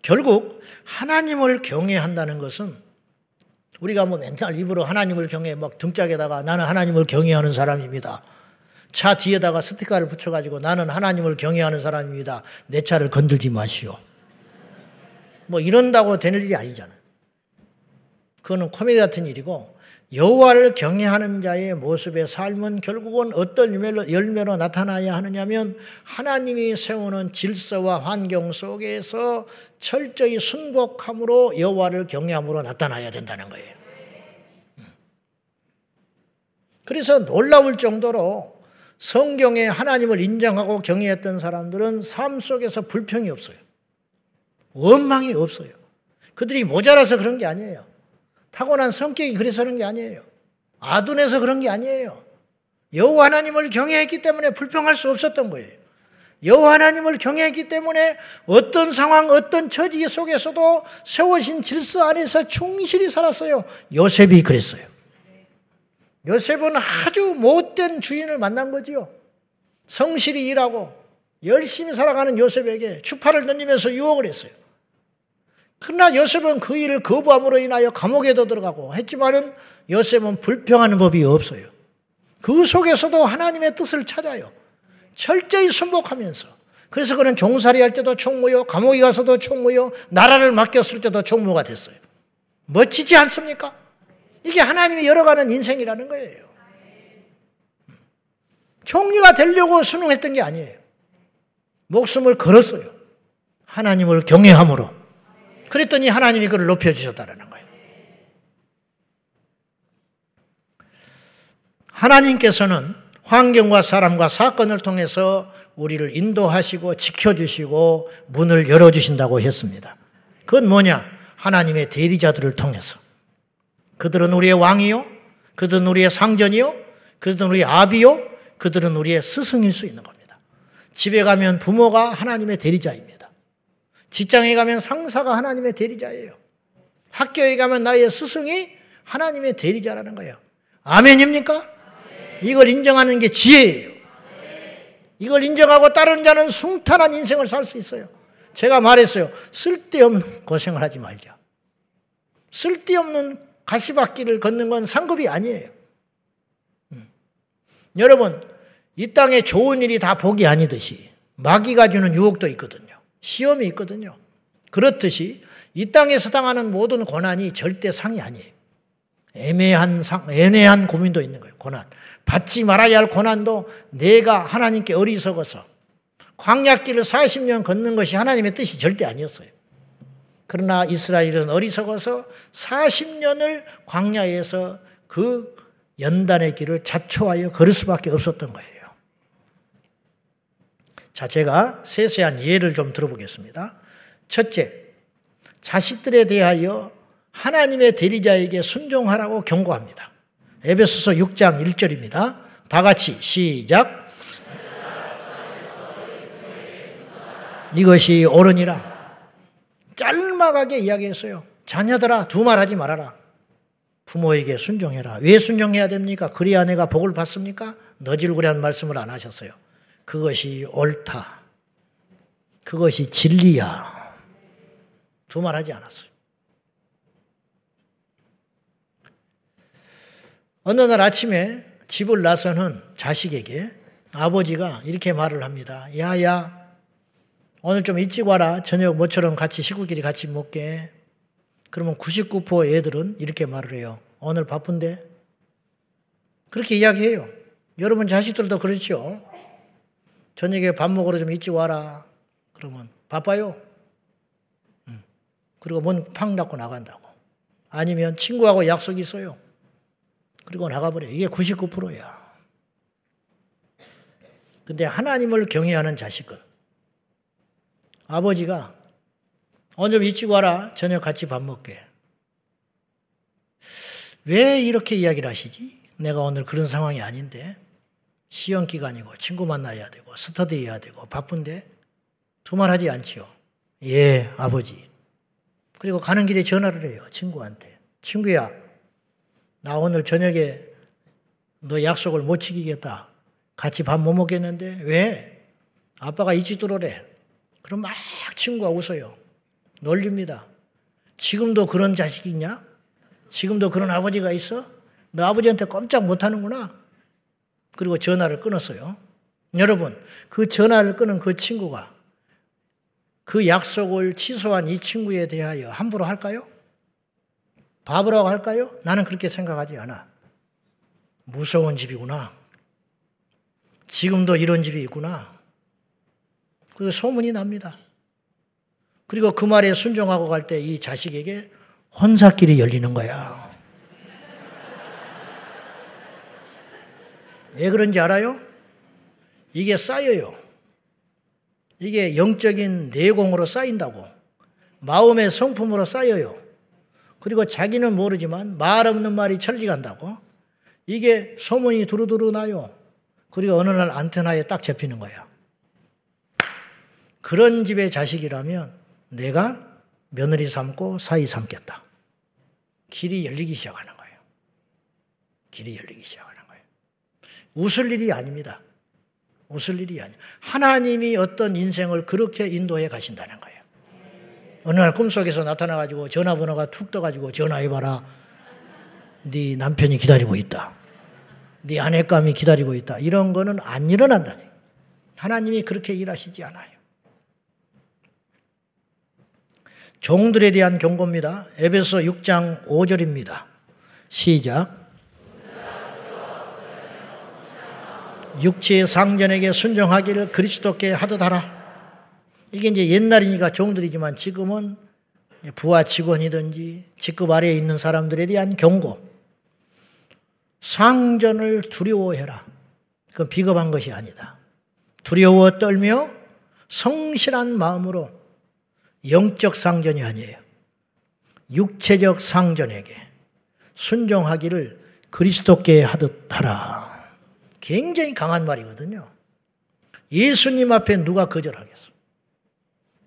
결국 하나님을 경외한다는 것은 우리가 뭐 맨날 입으로 하나님을 경외 막 등짝에다가 나는 하나님을 경외하는 사람입니다. 차 뒤에다가 스티커를 붙여가지고 나는 하나님을 경외하는 사람입니다. 내 차를 건들지 마시오. 뭐 이런다고 되는 일이 아니잖아요. 그거는 코미디 같은 일이고 여호와를 경외하는 자의 모습의 삶은 결국은 어떤 열매로, 열매로 나타나야 하느냐면 하나님이 세우는 질서와 환경 속에서 철저히 순복함으로 여호와를 경외함으로 나타나야 된다는 거예요. 그래서 놀라울 정도로 성경에 하나님을 인정하고 경외했던 사람들은 삶 속에서 불평이 없어요. 원망이 없어요. 그들이 모자라서 그런 게 아니에요. 타고난 성격이 그래서 그런 게 아니에요. 아둔해서 그런 게 아니에요. 여호와 하나님을 경외했기 때문에 불평할 수 없었던 거예요. 여호와 하나님을 경외했기 때문에 어떤 상황, 어떤 처지 속에서도 세워진 질서 안에서 충실히 살았어요. 요셉이 그랬어요. 요셉은 아주 못된 주인을 만난 거지요. 성실히 일하고 열심히 살아가는 요셉에게 추파를 던지면서 유혹을 했어요. 그러나 요셉은 그 일을 거부함으로 인하여 감옥에도 들어가고 했지만은 요셉은 불평하는 법이 없어요. 그 속에서도 하나님의 뜻을 찾아요. 철저히 순복하면서. 그래서 그는 종살이 할 때도 총무요, 감옥에 가서도 총무요, 나라를 맡겼을 때도 총무가 됐어요. 멋지지 않습니까? 이게 하나님이 열어가는 인생이라는 거예요. 총리가 되려고 수능했던 게 아니에요. 목숨을 걸었어요. 하나님을 경외함으로. 그랬더니 하나님이 그를 높여주셨다는 거예요. 하나님께서는 환경과 사람과 사건을 통해서 우리를 인도하시고 지켜주시고 문을 열어주신다고 했습니다. 그건 뭐냐? 하나님의 대리자들을 통해서. 그들은 우리의 왕이요. 그들은 우리의 상전이요. 그들은 우리의 아비요. 그들은 우리의 스승일 수 있는 겁니다. 집에 가면 부모가 하나님의 대리자입니다. 직장에 가면 상사가 하나님의 대리자예요. 학교에 가면 나의 스승이 하나님의 대리자라는 거예요. 아멘입니까? 이걸 인정하는 게 지혜예요. 이걸 인정하고 다른 자는 숭탄한 인생을 살 수 있어요. 제가 말했어요. 쓸데없는 고생을 하지 말자. 쓸데없는 가시밭길을 걷는 건 상급이 아니에요. 음. 여러분, 이 땅에 좋은 일이 다 복이 아니듯이 마귀가 주는 유혹도 있거든요. 시험이 있거든요. 그렇듯이 이 땅에서 당하는 모든 고난이 절대 상이 아니에요. 애매한 상, 애매한 고민도 있는 거예요. 고난. 받지 말아야 할 고난도 내가 하나님께 어리석어서 광약길을 40년 걷는 것이 하나님의 뜻이 절대 아니었어요. 그러나 이스라엘은 어리석어서 40년을 광야에서 그 연단의 길을 자초하여 걸을 수밖에 없었던 거예요. 자, 제가 세세한 예를 좀 들어보겠습니다. 첫째, 자식들에 대하여 하나님의 대리자에게 순종하라고 경고합니다. 에베소서 6장 1절입니다. 다 같이 시작. 이것이 옳으니라. 짤막하게 이야기했어요. 자녀들아 두 말 하지 말아라. 부모에게 순종해라. 왜 순종해야 됩니까? 그리야 내가 복을 받습니까? 너질구리한 말씀을 안 하셨어요. 그것이 옳다. 그것이 진리야. 두 말 하지 않았어요. 어느 날 아침에 집을 나서는 자식에게 아버지가 이렇게 말을 합니다. 야야, 오늘 좀 일찍 와라. 저녁 모처럼 같이 식구끼리 같이 먹게. 그러면 99% 애들은 이렇게 말을 해요. 오늘 바쁜데? 그렇게 이야기해요. 여러분 자식들도 그렇죠. 저녁에 밥 먹으러 좀 일찍 와라. 그러면 바빠요. 그리고 문 팡 닫고 나간다고. 아니면 친구하고 약속이 있어요. 그리고 나가버려. 이게 99%야. 근데 하나님을 경외하는 자식은 아버지가 오늘 일찍 와라. 저녁 같이 밥 먹게. 왜 이렇게 이야기를 하시지? 내가 오늘 그런 상황이 아닌데. 시험 기간이고 친구 만나야 되고 스터디 해야 되고 바쁜데 두말하지 않지요. 예, 아버지. 그리고 가는 길에 전화를 해요. 친구한테. 친구야, 나 오늘 저녁에 너 약속을 못 지키겠다. 같이 밥 못 먹겠는데 왜? 아빠가 들어오래. 그럼 막 친구가 웃어요. 놀립니다. 지금도 그런 자식이 있냐? 지금도 그런 아버지가 있어? 너 아버지한테 꼼짝 못 하는구나. 그리고 전화를 끊었어요. 여러분, 그 전화를 끊은 그 친구가 그 약속을 취소한 이 친구에 대하여 함부로 할까요? 바보라고 할까요? 나는 그렇게 생각하지 않아. 무서운 집이구나. 지금도 이런 집이 있구나. 그 소문이 납니다. 그리고 그 말에 순종하고 갈 때 이 자식에게 혼사길이 열리는 거야. 왜 그런지 알아요? 이게 쌓여요. 이게 영적인 내공으로 쌓인다고. 마음의 성품으로 쌓여요. 그리고 자기는 모르지만 말 없는 말이 천리간다고. 이게 소문이 두루두루 나요. 그리고 어느 날 안테나에 딱 잡히는 거예요. 그런 집의 자식이라면 내가 며느리 삼고 사이 삼겠다. 길이 열리기 시작하는 거예요. 길이 열리기 거예요. 웃을 일이 아닙니다. 웃을 일이 아니에요. 하나님이 어떤 인생을 그렇게 인도해 가신다는 거예요. 어느 날 꿈속에서 나타나가지고 전화번호가 툭 떠가지고 전화해봐라. 네 남편이 기다리고 있다. 네 아내감이 기다리고 있다. 이런 거는 안 일어난다니. 하나님이 그렇게 일하시지 않아요. 종들에 대한 경고입니다. 에베소 6장 5절입니다. 시작. 육체의 상전에게 순종하기를 그리스도께 하듯 하라. 이게 이제 옛날이니까 종들이지만 지금은 부하 직원이든지 직급 아래에 있는 사람들에 대한 경고. 상전을 두려워해라. 그건 비겁한 것이 아니다. 두려워 떨며 성실한 마음으로 영적 상전이 아니에요. 육체적 상전에게 순종하기를 그리스도께 하듯 하라. 굉장히 강한 말이거든요. 예수님 앞에 누가 거절하겠어?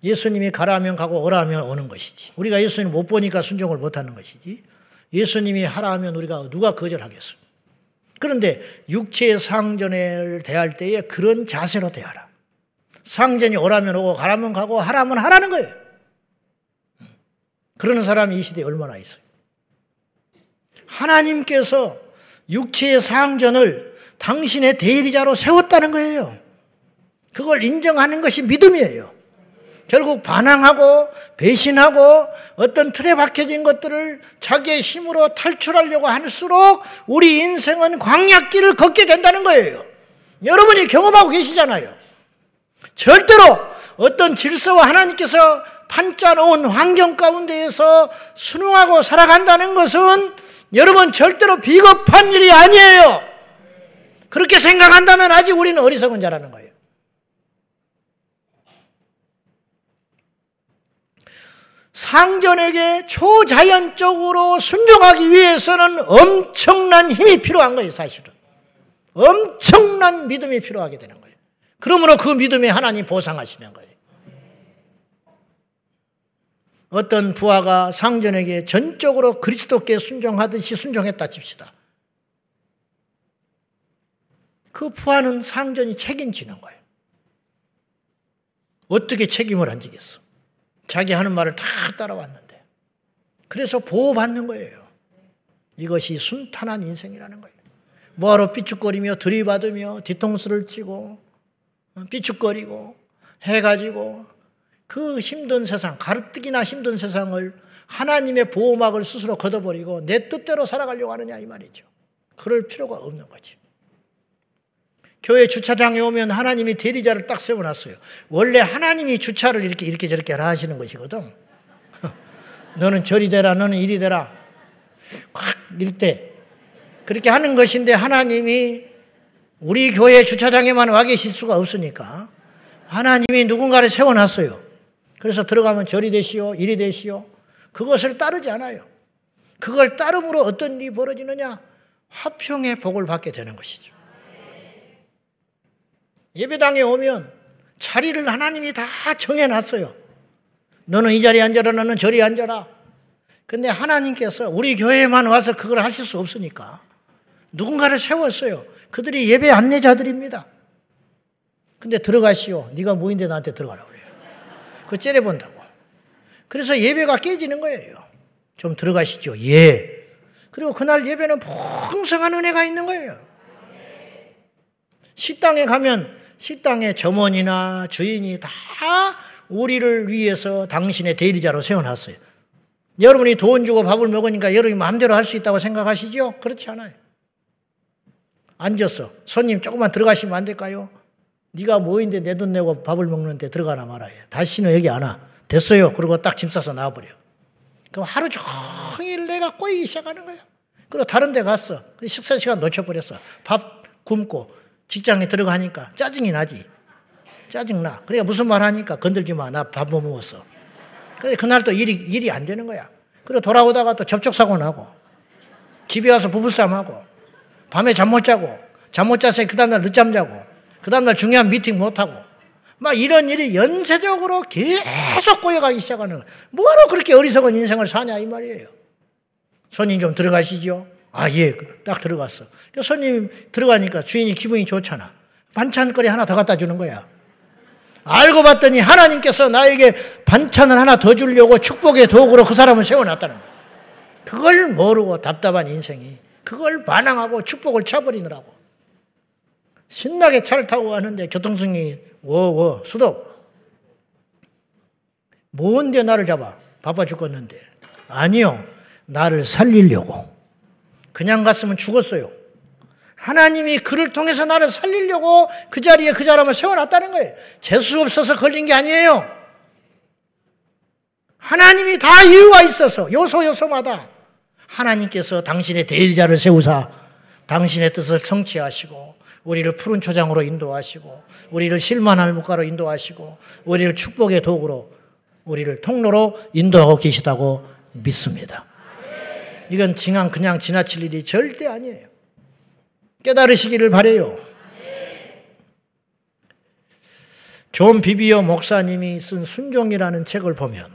예수님이 가라 하면 가고 오라 하면 오는 것이지. 우리가 예수님 못 보니까 순종을 못 하는 것이지. 예수님이 하라 하면 우리가 누가 거절하겠어? 그런데 육체의 상전을 대할 때에 그런 자세로 대하라. 상전이 오라면 오고 가라면 가고 하라면 하라는 거예요. 그러는 사람이 이 시대에 얼마나 있어요. 하나님께서 육체의 상전을 당신의 대리자로 세웠다는 거예요. 그걸 인정하는 것이 믿음이에요. 결국 반항하고 배신하고 어떤 틀에 박혀진 것들을 자기의 힘으로 탈출하려고 할수록 우리 인생은 광약길을 걷게 된다는 거예요. 여러분이 경험하고 계시잖아요. 절대로 어떤 질서와 하나님께서 판짜놓은 환경 가운데에서 순응하고 살아간다는 것은 여러분 절대로 비겁한 일이 아니에요. 그렇게 생각한다면 아직 우리는 어리석은 자라는 거예요. 상전에게 초자연적으로 순종하기 위해서는 엄청난 힘이 필요한 거예요, 사실은. 엄청난 믿음이 필요하게 되는 거예요. 그러므로 그 믿음에 하나님 보상하시는 거예요. 어떤 부하가 상전에게 전적으로 그리스도께 순종하듯이 순종했다 칩시다. 그 부하는 상전이 책임지는 거예요. 어떻게 책임을 안 지겠어? 자기 하는 말을 다 따라왔는데. 그래서 보호받는 거예요. 이것이 순탄한 인생이라는 거예요. 뭐하러 삐죽거리며 들이받으며 뒤통수를 치고 삐죽거리고 해가지고 그 힘든 세상, 가르뜨기나 힘든 세상을 하나님의 보호막을 스스로 걷어버리고 내 뜻대로 살아가려고 하느냐 이 말이죠. 그럴 필요가 없는 거지. 교회 주차장에 오면 하나님이 대리자를 딱 세워놨어요. 원래 하나님이 주차를 이렇게 이렇게 저렇게 하시는 것이거든. [LAUGHS] 너는 저리 되라, 너는 이리 되라. 확 일때 그렇게 하는 것인데 하나님이 우리 교회 주차장에만 와 계실 수가 없으니까 하나님이 누군가를 세워놨어요. 그래서 들어가면 절이 되시오, 일이 되시오. 그것을 따르지 않아요. 그걸 따름으로 어떤 일이 벌어지느냐? 화평의 복을 받게 되는 것이죠. 예배당에 오면 자리를 하나님이 다 정해놨어요. 너는 이 자리에 앉아라, 너는 저리 앉아라. 근데 하나님께서 우리 교회에만 와서 그걸 하실 수 없으니까 누군가를 세웠어요. 그들이 예배 안내자들입니다. 근데 들어가시오. 네가 뭐인데 나한테 들어가라 그래요. 그 째려본다고. 그래서 예배가 깨지는 거예요. 좀 들어가시죠. 예. 그리고 그날 예배는 풍성한 은혜가 있는 거예요. 식당에 가면 식당의 점원이나 주인이 다 우리를 위해서 당신의 대리자로 세워놨어요. 여러분이 돈 주고 밥을 먹으니까 여러분이 마음대로 할 수 있다고 생각하시죠? 그렇지 않아요. 앉았어. 손님 조금만 들어가시면 안 될까요? 네가 뭐인데 내 돈 내고 밥을 먹는데 들어가나 말아요. 다시는 여기 안 와. 됐어요. 그리고 딱 짐 싸서 나와버려. 그럼 하루 종일 내가 꼬이기 시작하는 거야. 그리고 다른 데 갔어. 식사 시간 놓쳐버렸어. 밥 굶고 직장에 들어가니까 짜증이 나지. 짜증나. 그러니까 무슨 말 하니까 건들지 마. 나 밥 못 먹었어. 그래 그날 또 일이, 일이 안 되는 거야. 그리고 돌아오다가 또 접촉사고 나고 집에 와서 부부싸움하고 밤에 잠 못 자고 잠 못 자서 그 다음날 늦잠 자고 그 다음날 중요한 미팅 못 하고 막 이런 일이 연쇄적으로 계속 꼬여가기 시작하는 거예요. 뭐하러 그렇게 어리석은 인생을 사냐 이 말이에요. 손님 좀 들어가시죠. 아, 예, 딱 들어갔어. 손님 들어가니까 주인이 기분이 좋잖아. 반찬거리 하나 더 갖다 주는 거야. 알고 봤더니 하나님께서 나에게 반찬을 하나 더 주려고 축복의 도구로 그 사람을 세워놨다는 거야. 그걸 모르고 답답한 인생이 그걸 반항하고 축복을 쳐버리느라고. 신나게 차를 타고 가는데 교통승이 워워 수도 뭔데 나를 잡아 바빠 죽겠는데 아니요 나를 살리려고 그냥 갔으면 죽었어요. 하나님이 그를 통해서 나를 살리려고 그 자리에 그 사람을 세워놨다는 거예요. 재수 없어서 걸린 게 아니에요. 하나님이 다 이유가 있어서 요소 요소마다 하나님께서 당신의 대리자를 세우사 당신의 뜻을 성취하시고 우리를 푸른 초장으로 인도하시고 우리를 쉴 만한 물가로 인도하시고 우리를 축복의 도구로 우리를 통로로 인도하고 계시다고 믿습니다. 이건 그냥 그냥 지나칠 일이 절대 아니에요. 깨달으시기를 바래요. 존 비비어 목사님이 쓴 순종이라는 책을 보면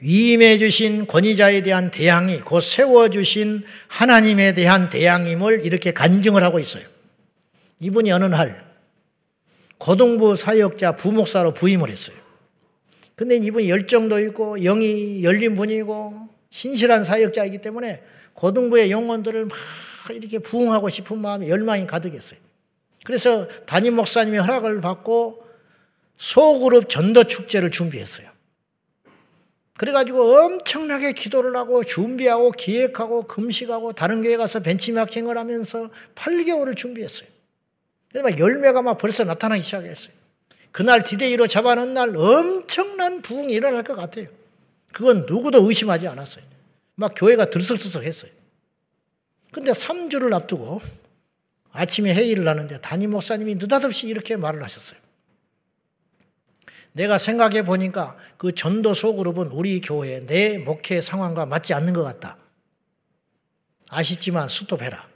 위임해 주신 권위자에 대한 대항이 곧 세워 주신 하나님에 대한 대항임을 이렇게 간증을 하고 있어요. 이분이 어느 날 고등부 사역자 부목사로 부임을 했어요. 근데 이분이 열정도 있고 영이 열린 분이고 신실한 사역자이기 때문에 고등부의 영혼들을 막 이렇게 부흥하고 싶은 마음에 열망이 가득했어요. 그래서 담임 목사님의 허락을 받고 소그룹 전도 축제를 준비했어요. 그래가지고 엄청나게 기도를 하고 준비하고 기획하고 금식하고 다른 교회 가서 벤치마킹을 하면서 8개월을 준비했어요. 그래서 열매가 막 벌써 나타나기 시작했어요. 그날 디데이로 잡아놓은 날 엄청난 부흥이 일어날 것 같아요. 그건 누구도 의심하지 않았어요. 막 교회가 들썩들썩 했어요. 근데 3주를 앞두고 아침에 회의를 하는데 담임 목사님이 느닷없이 이렇게 말을 하셨어요. 내가 생각해 보니까 그 전도 소그룹은 우리 교회 내 목회 상황과 맞지 않는 것 같다. 아쉽지만 스톱해라.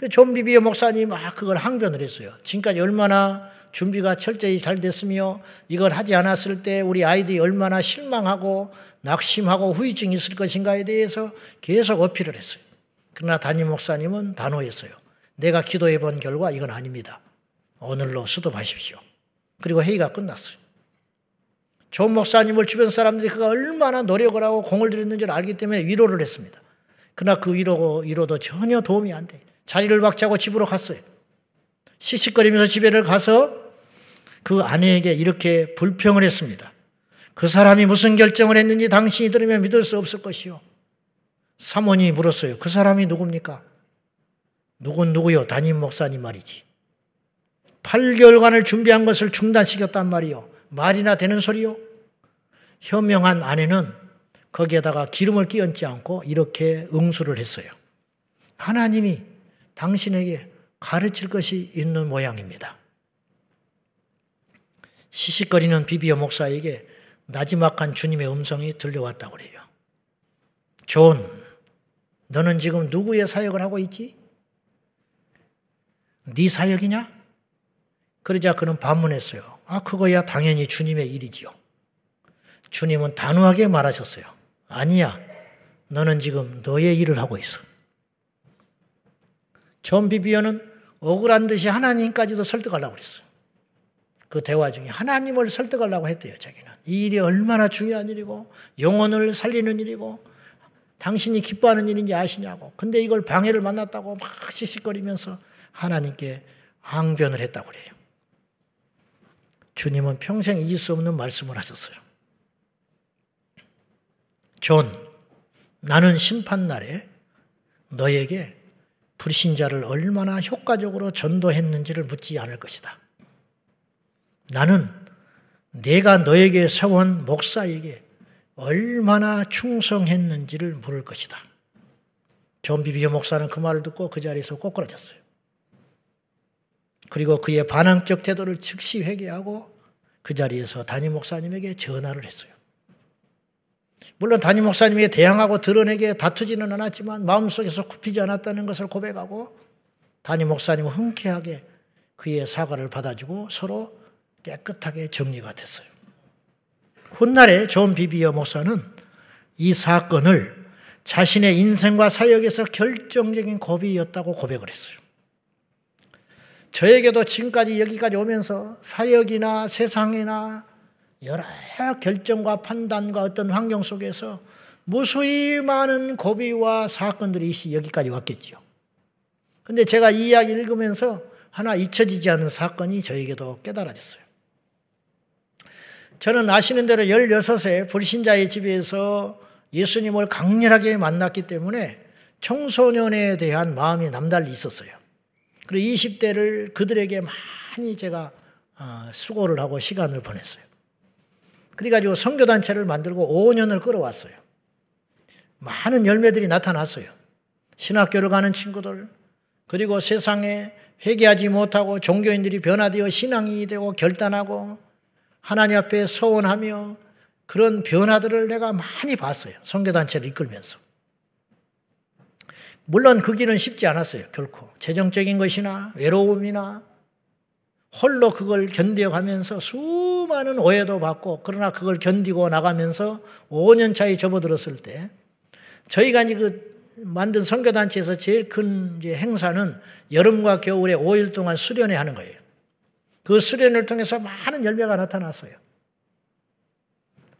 그 존 비비어 목사님 막 그걸 항변을 했어요. 지금까지 얼마나 준비가 철저히 잘 됐으며 이걸 하지 않았을 때 우리 아이들이 얼마나 실망하고 낙심하고 후유증이 있을 것인가에 대해서 계속 어필을 했어요. 그러나 담임 목사님은 단호했어요. 내가 기도해 본 결과 이건 아닙니다. 오늘로 스톱하십시오. 그리고 회의가 끝났어요. 존 목사님을 주변 사람들이 그가 얼마나 노력을 하고 공을 들였는지를 알기 때문에 위로를 했습니다. 그러나 그 위로, 위로도 전혀 도움이 안 돼. 자리를 박차고 집으로 갔어요. 씩씩거리면서 집에를 가서 그 아내에게 이렇게 불평을 했습니다. 그 사람이 무슨 결정을 했는지 당신이 들으면 믿을 수 없을 것이요. 사모님이 물었어요. 그 사람이 누굽니까? 누군 누구요? 담임 목사님 말이지. 8개월간을 준비한 것을 중단시켰단 말이요. 말이나 되는 소리요? 현명한 아내는 거기에다가 기름을 끼얹지 않고 이렇게 응수를 했어요. 하나님이 당신에게 가르칠 것이 있는 모양입니다. 씩씩거리는 비비어 목사에게 나지막한 주님의 음성이 들려왔다고 그래요. 존, 너는 지금 누구의 사역을 하고 있지? 네 사역이냐? 그러자 그는 반문했어요. 아, 그거야 당연히 주님의 일이지요. 주님은 단호하게 말하셨어요. 아니야. 너는 지금 너의 일을 하고 있어. 존 비비어는 억울한 듯이 하나님까지도 설득하려고 그랬어요. 그 대화 중에 하나님을 설득하려고 했대요, 자기는. 이 일이 얼마나 중요한 일이고, 영혼을 살리는 일이고, 당신이 기뻐하는 일인지 아시냐고. 근데 이걸 방해를 만났다고 막 씩씩거리면서 하나님께 항변을 했다고 그래요. 주님은 평생 잊을 수 없는 말씀을 하셨어요. 존, 나는 심판날에 너에게 불신자를 얼마나 효과적으로 전도했는지를 묻지 않을 것이다. 나는 내가 너에게 세운 목사에게 얼마나 충성했는지를 물을 것이다. 존 비비어 목사는 그 말을 듣고 그 자리에서 꼬꾸라졌어요. 그리고 그의 반항적 태도를 즉시 회개하고 그 자리에서 담임 목사님에게 전화를 했어요. 물론 담임 목사님에게 대항하고 드러나게 다투지는 않았지만 마음속에서 굽히지 않았다는 것을 고백하고 담임 목사님은 흔쾌하게 그의 사과를 받아주고 서로 깨끗하게 정리가 됐어요. 훗날에 존 비비어 목사는 이 사건을 자신의 인생과 사역에서 결정적인 고비였다고 고백을 했어요. 저에게도 지금까지 여기까지 오면서 사역이나 세상이나 여러 결정과 판단과 어떤 환경 속에서 무수히 많은 고비와 사건들이 여기까지 왔겠죠. 근데 제가 이 이야기 읽으면서 하나 잊혀지지 않는 사건이 저에게도 깨달아졌어요. 저는 아시는 대로 16세 불신자의 집에서 예수님을 강렬하게 만났기 때문에 청소년에 대한 마음이 남달리 있었어요. 그리고 20대를 그들에게 많이 제가 어, 수고를 하고 시간을 보냈어요. 그래가지고 성교단체를 만들고 5년을 끌어왔어요. 많은 열매들이 나타났어요. 신학교를 가는 친구들, 그리고 세상에 회개하지 못하고 종교인들이 변화되어 신앙이 되고 결단하고 하나님 앞에 서원하며 그런 변화들을 내가 많이 봤어요. 선교단체를 이끌면서. 물론 그 길은 쉽지 않았어요. 결코. 재정적인 것이나 외로움이나 홀로 그걸 견뎌가면서 수많은 오해도 받고 그러나 그걸 견디고 나가면서 5년 차에 접어들었을 때 저희가 이제 그 만든 선교단체에서 제일 큰 행사는 여름과 겨울에 5일 동안 수련회 하는 거예요. 그 수련을 통해서 많은 열매가 나타났어요.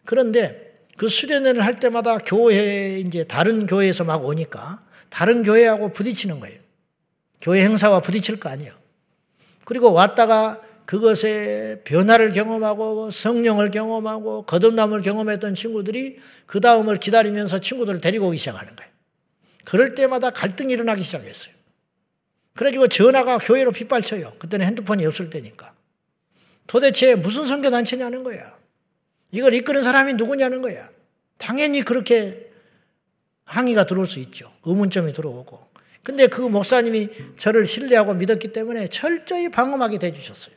그런데 그 수련회를 할 때마다 교회, 이제 다른 교회에서 막 오니까 다른 교회하고 부딪히는 거예요. 교회 행사와 부딪힐 거 아니에요. 그리고 왔다가 그것에 변화를 경험하고 성령을 경험하고 거듭남을 경험했던 친구들이 그 다음을 기다리면서 친구들을 데리고 오기 시작하는 거예요. 그럴 때마다 갈등이 일어나기 시작했어요. 그래가지고 전화가 교회로 빗발쳐요. 그때는 핸드폰이 없을 때니까. 도대체 무슨 선교단체냐는 거야. 이걸 이끄는 사람이 누구냐는 거야. 당연히 그렇게 항의가 들어올 수 있죠. 의문점이 들어오고. 근데 그 목사님이 저를 신뢰하고 믿었기 때문에 철저히 방어하게 대주셨어요.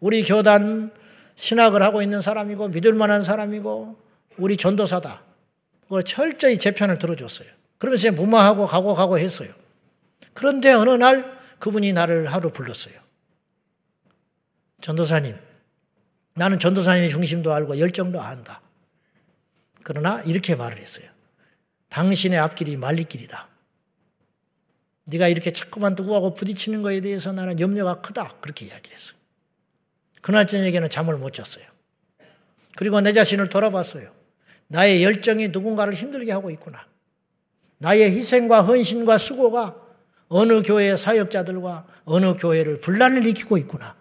우리 교단 신학을 하고 있는 사람이고 믿을 만한 사람이고 우리 전도사다. 그걸 철저히 제 편을 들어줬어요. 그러면서 무마하고 가고 가고 했어요. 그런데 어느 날 그분이 나를 하루 불렀어요. 전도사님, 나는 전도사님의 중심도 알고 열정도 안다. 그러나 이렇게 말을 했어요. 당신의 앞길이 말리길이다. 네가 이렇게 자꾸만 누구하고 부딪히는 거에 대해서 나는 염려가 크다. 그렇게 이야기를 했어요. 그날 저녁에는 잠을 못 잤어요. 그리고 내 자신을 돌아봤어요. 나의 열정이 누군가를 힘들게 하고 있구나. 나의 희생과 헌신과 수고가 어느 교회 사역자들과 어느 교회를 분란을 일으키고 있구나.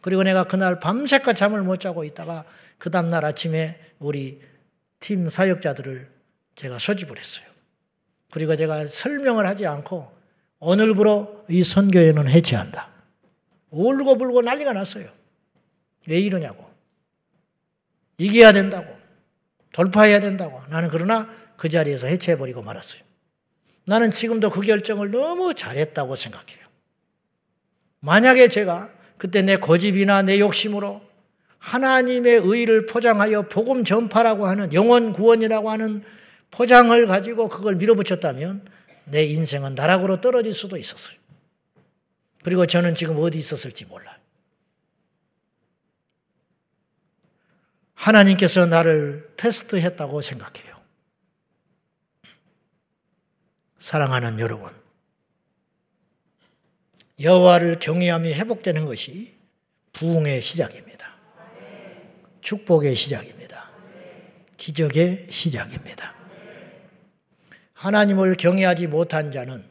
그리고 내가 그날 밤새까 잠을 못 자고 있다가 그 다음날 아침에 우리 팀 사역자들을 제가 소집을 했어요. 그리고 제가 설명을 하지 않고 오늘부로 이 선교회는 해체한다. 울고 불고 난리가 났어요. 왜 이러냐고. 이겨야 된다고. 돌파해야 된다고. 나는 그러나 그 자리에서 해체해버리고 말았어요. 나는 지금도 그 결정을 너무 잘했다고 생각해요. 만약에 제가 그때 내 고집이나 내 욕심으로 하나님의 의를 포장하여 복음 전파라고 하는 영원 구원이라고 하는 포장을 가지고 그걸 밀어붙였다면 내 인생은 나락으로 떨어질 수도 있었어요. 그리고 저는 지금 어디 있었을지 몰라요. 하나님께서 나를 테스트했다고 생각해요. 사랑하는 여러분, 여호와를 경외함이 회복되는 것이 부흥의 시작입니다. 축복의 시작입니다. 기적의 시작입니다. 하나님을 경외하지 못한 자는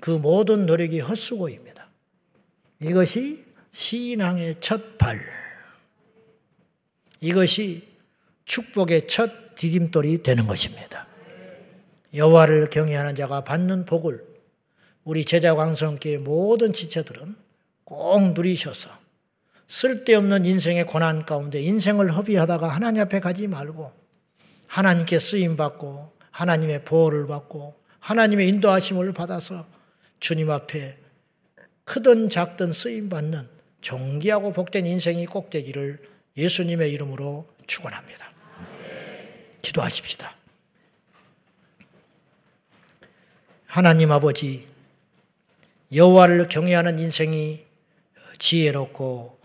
그 모든 노력이 헛수고입니다. 이것이 신앙의 첫 발. 이것이 축복의 첫 디딤돌이 되는 것입니다. 여호와를 경외하는 자가 받는 복을 우리 제자 광성교의 모든 지체들은 꼭 누리셔서 쓸데없는 인생의 고난 가운데 인생을 허비하다가 하나님 앞에 가지 말고 하나님께 쓰임 받고 하나님의 보호를 받고 하나님의 인도하심을 받아서 주님 앞에 크든 작든 쓰임 받는 정기하고 복된 인생이 꼭 되기를 예수님의 이름으로 축원합니다. 기도하십시다. 하나님 아버지 여호와를 경외하는 인생이 지혜롭고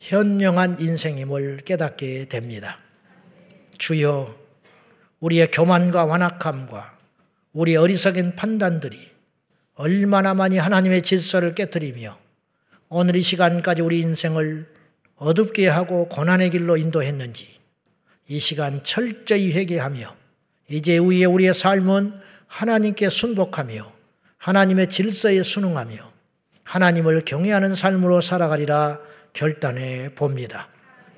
현명한 인생임을 깨닫게 됩니다. 주여 우리의 교만과 완악함과 우리 어리석은 판단들이 얼마나 많이 하나님의 질서를 깨뜨리며 오늘 이 시간까지 우리 인생을 어둡게 하고 고난의 길로 인도했는지 이 시간 철저히 회개하며 이제 위에 우리의 삶은 하나님께 순복하며 하나님의 질서에 순응하며 하나님을 경외하는 삶으로 살아가리라 결단해 봅니다.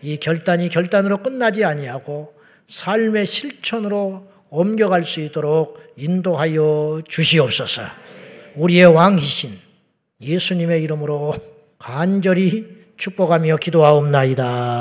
이 결단이 결단으로 끝나지 아니하고 삶의 실천으로 옮겨갈 수 있도록 인도하여 주시옵소서. 우리의 왕이신 예수님의 이름으로 간절히 축복하며 기도하옵나이다.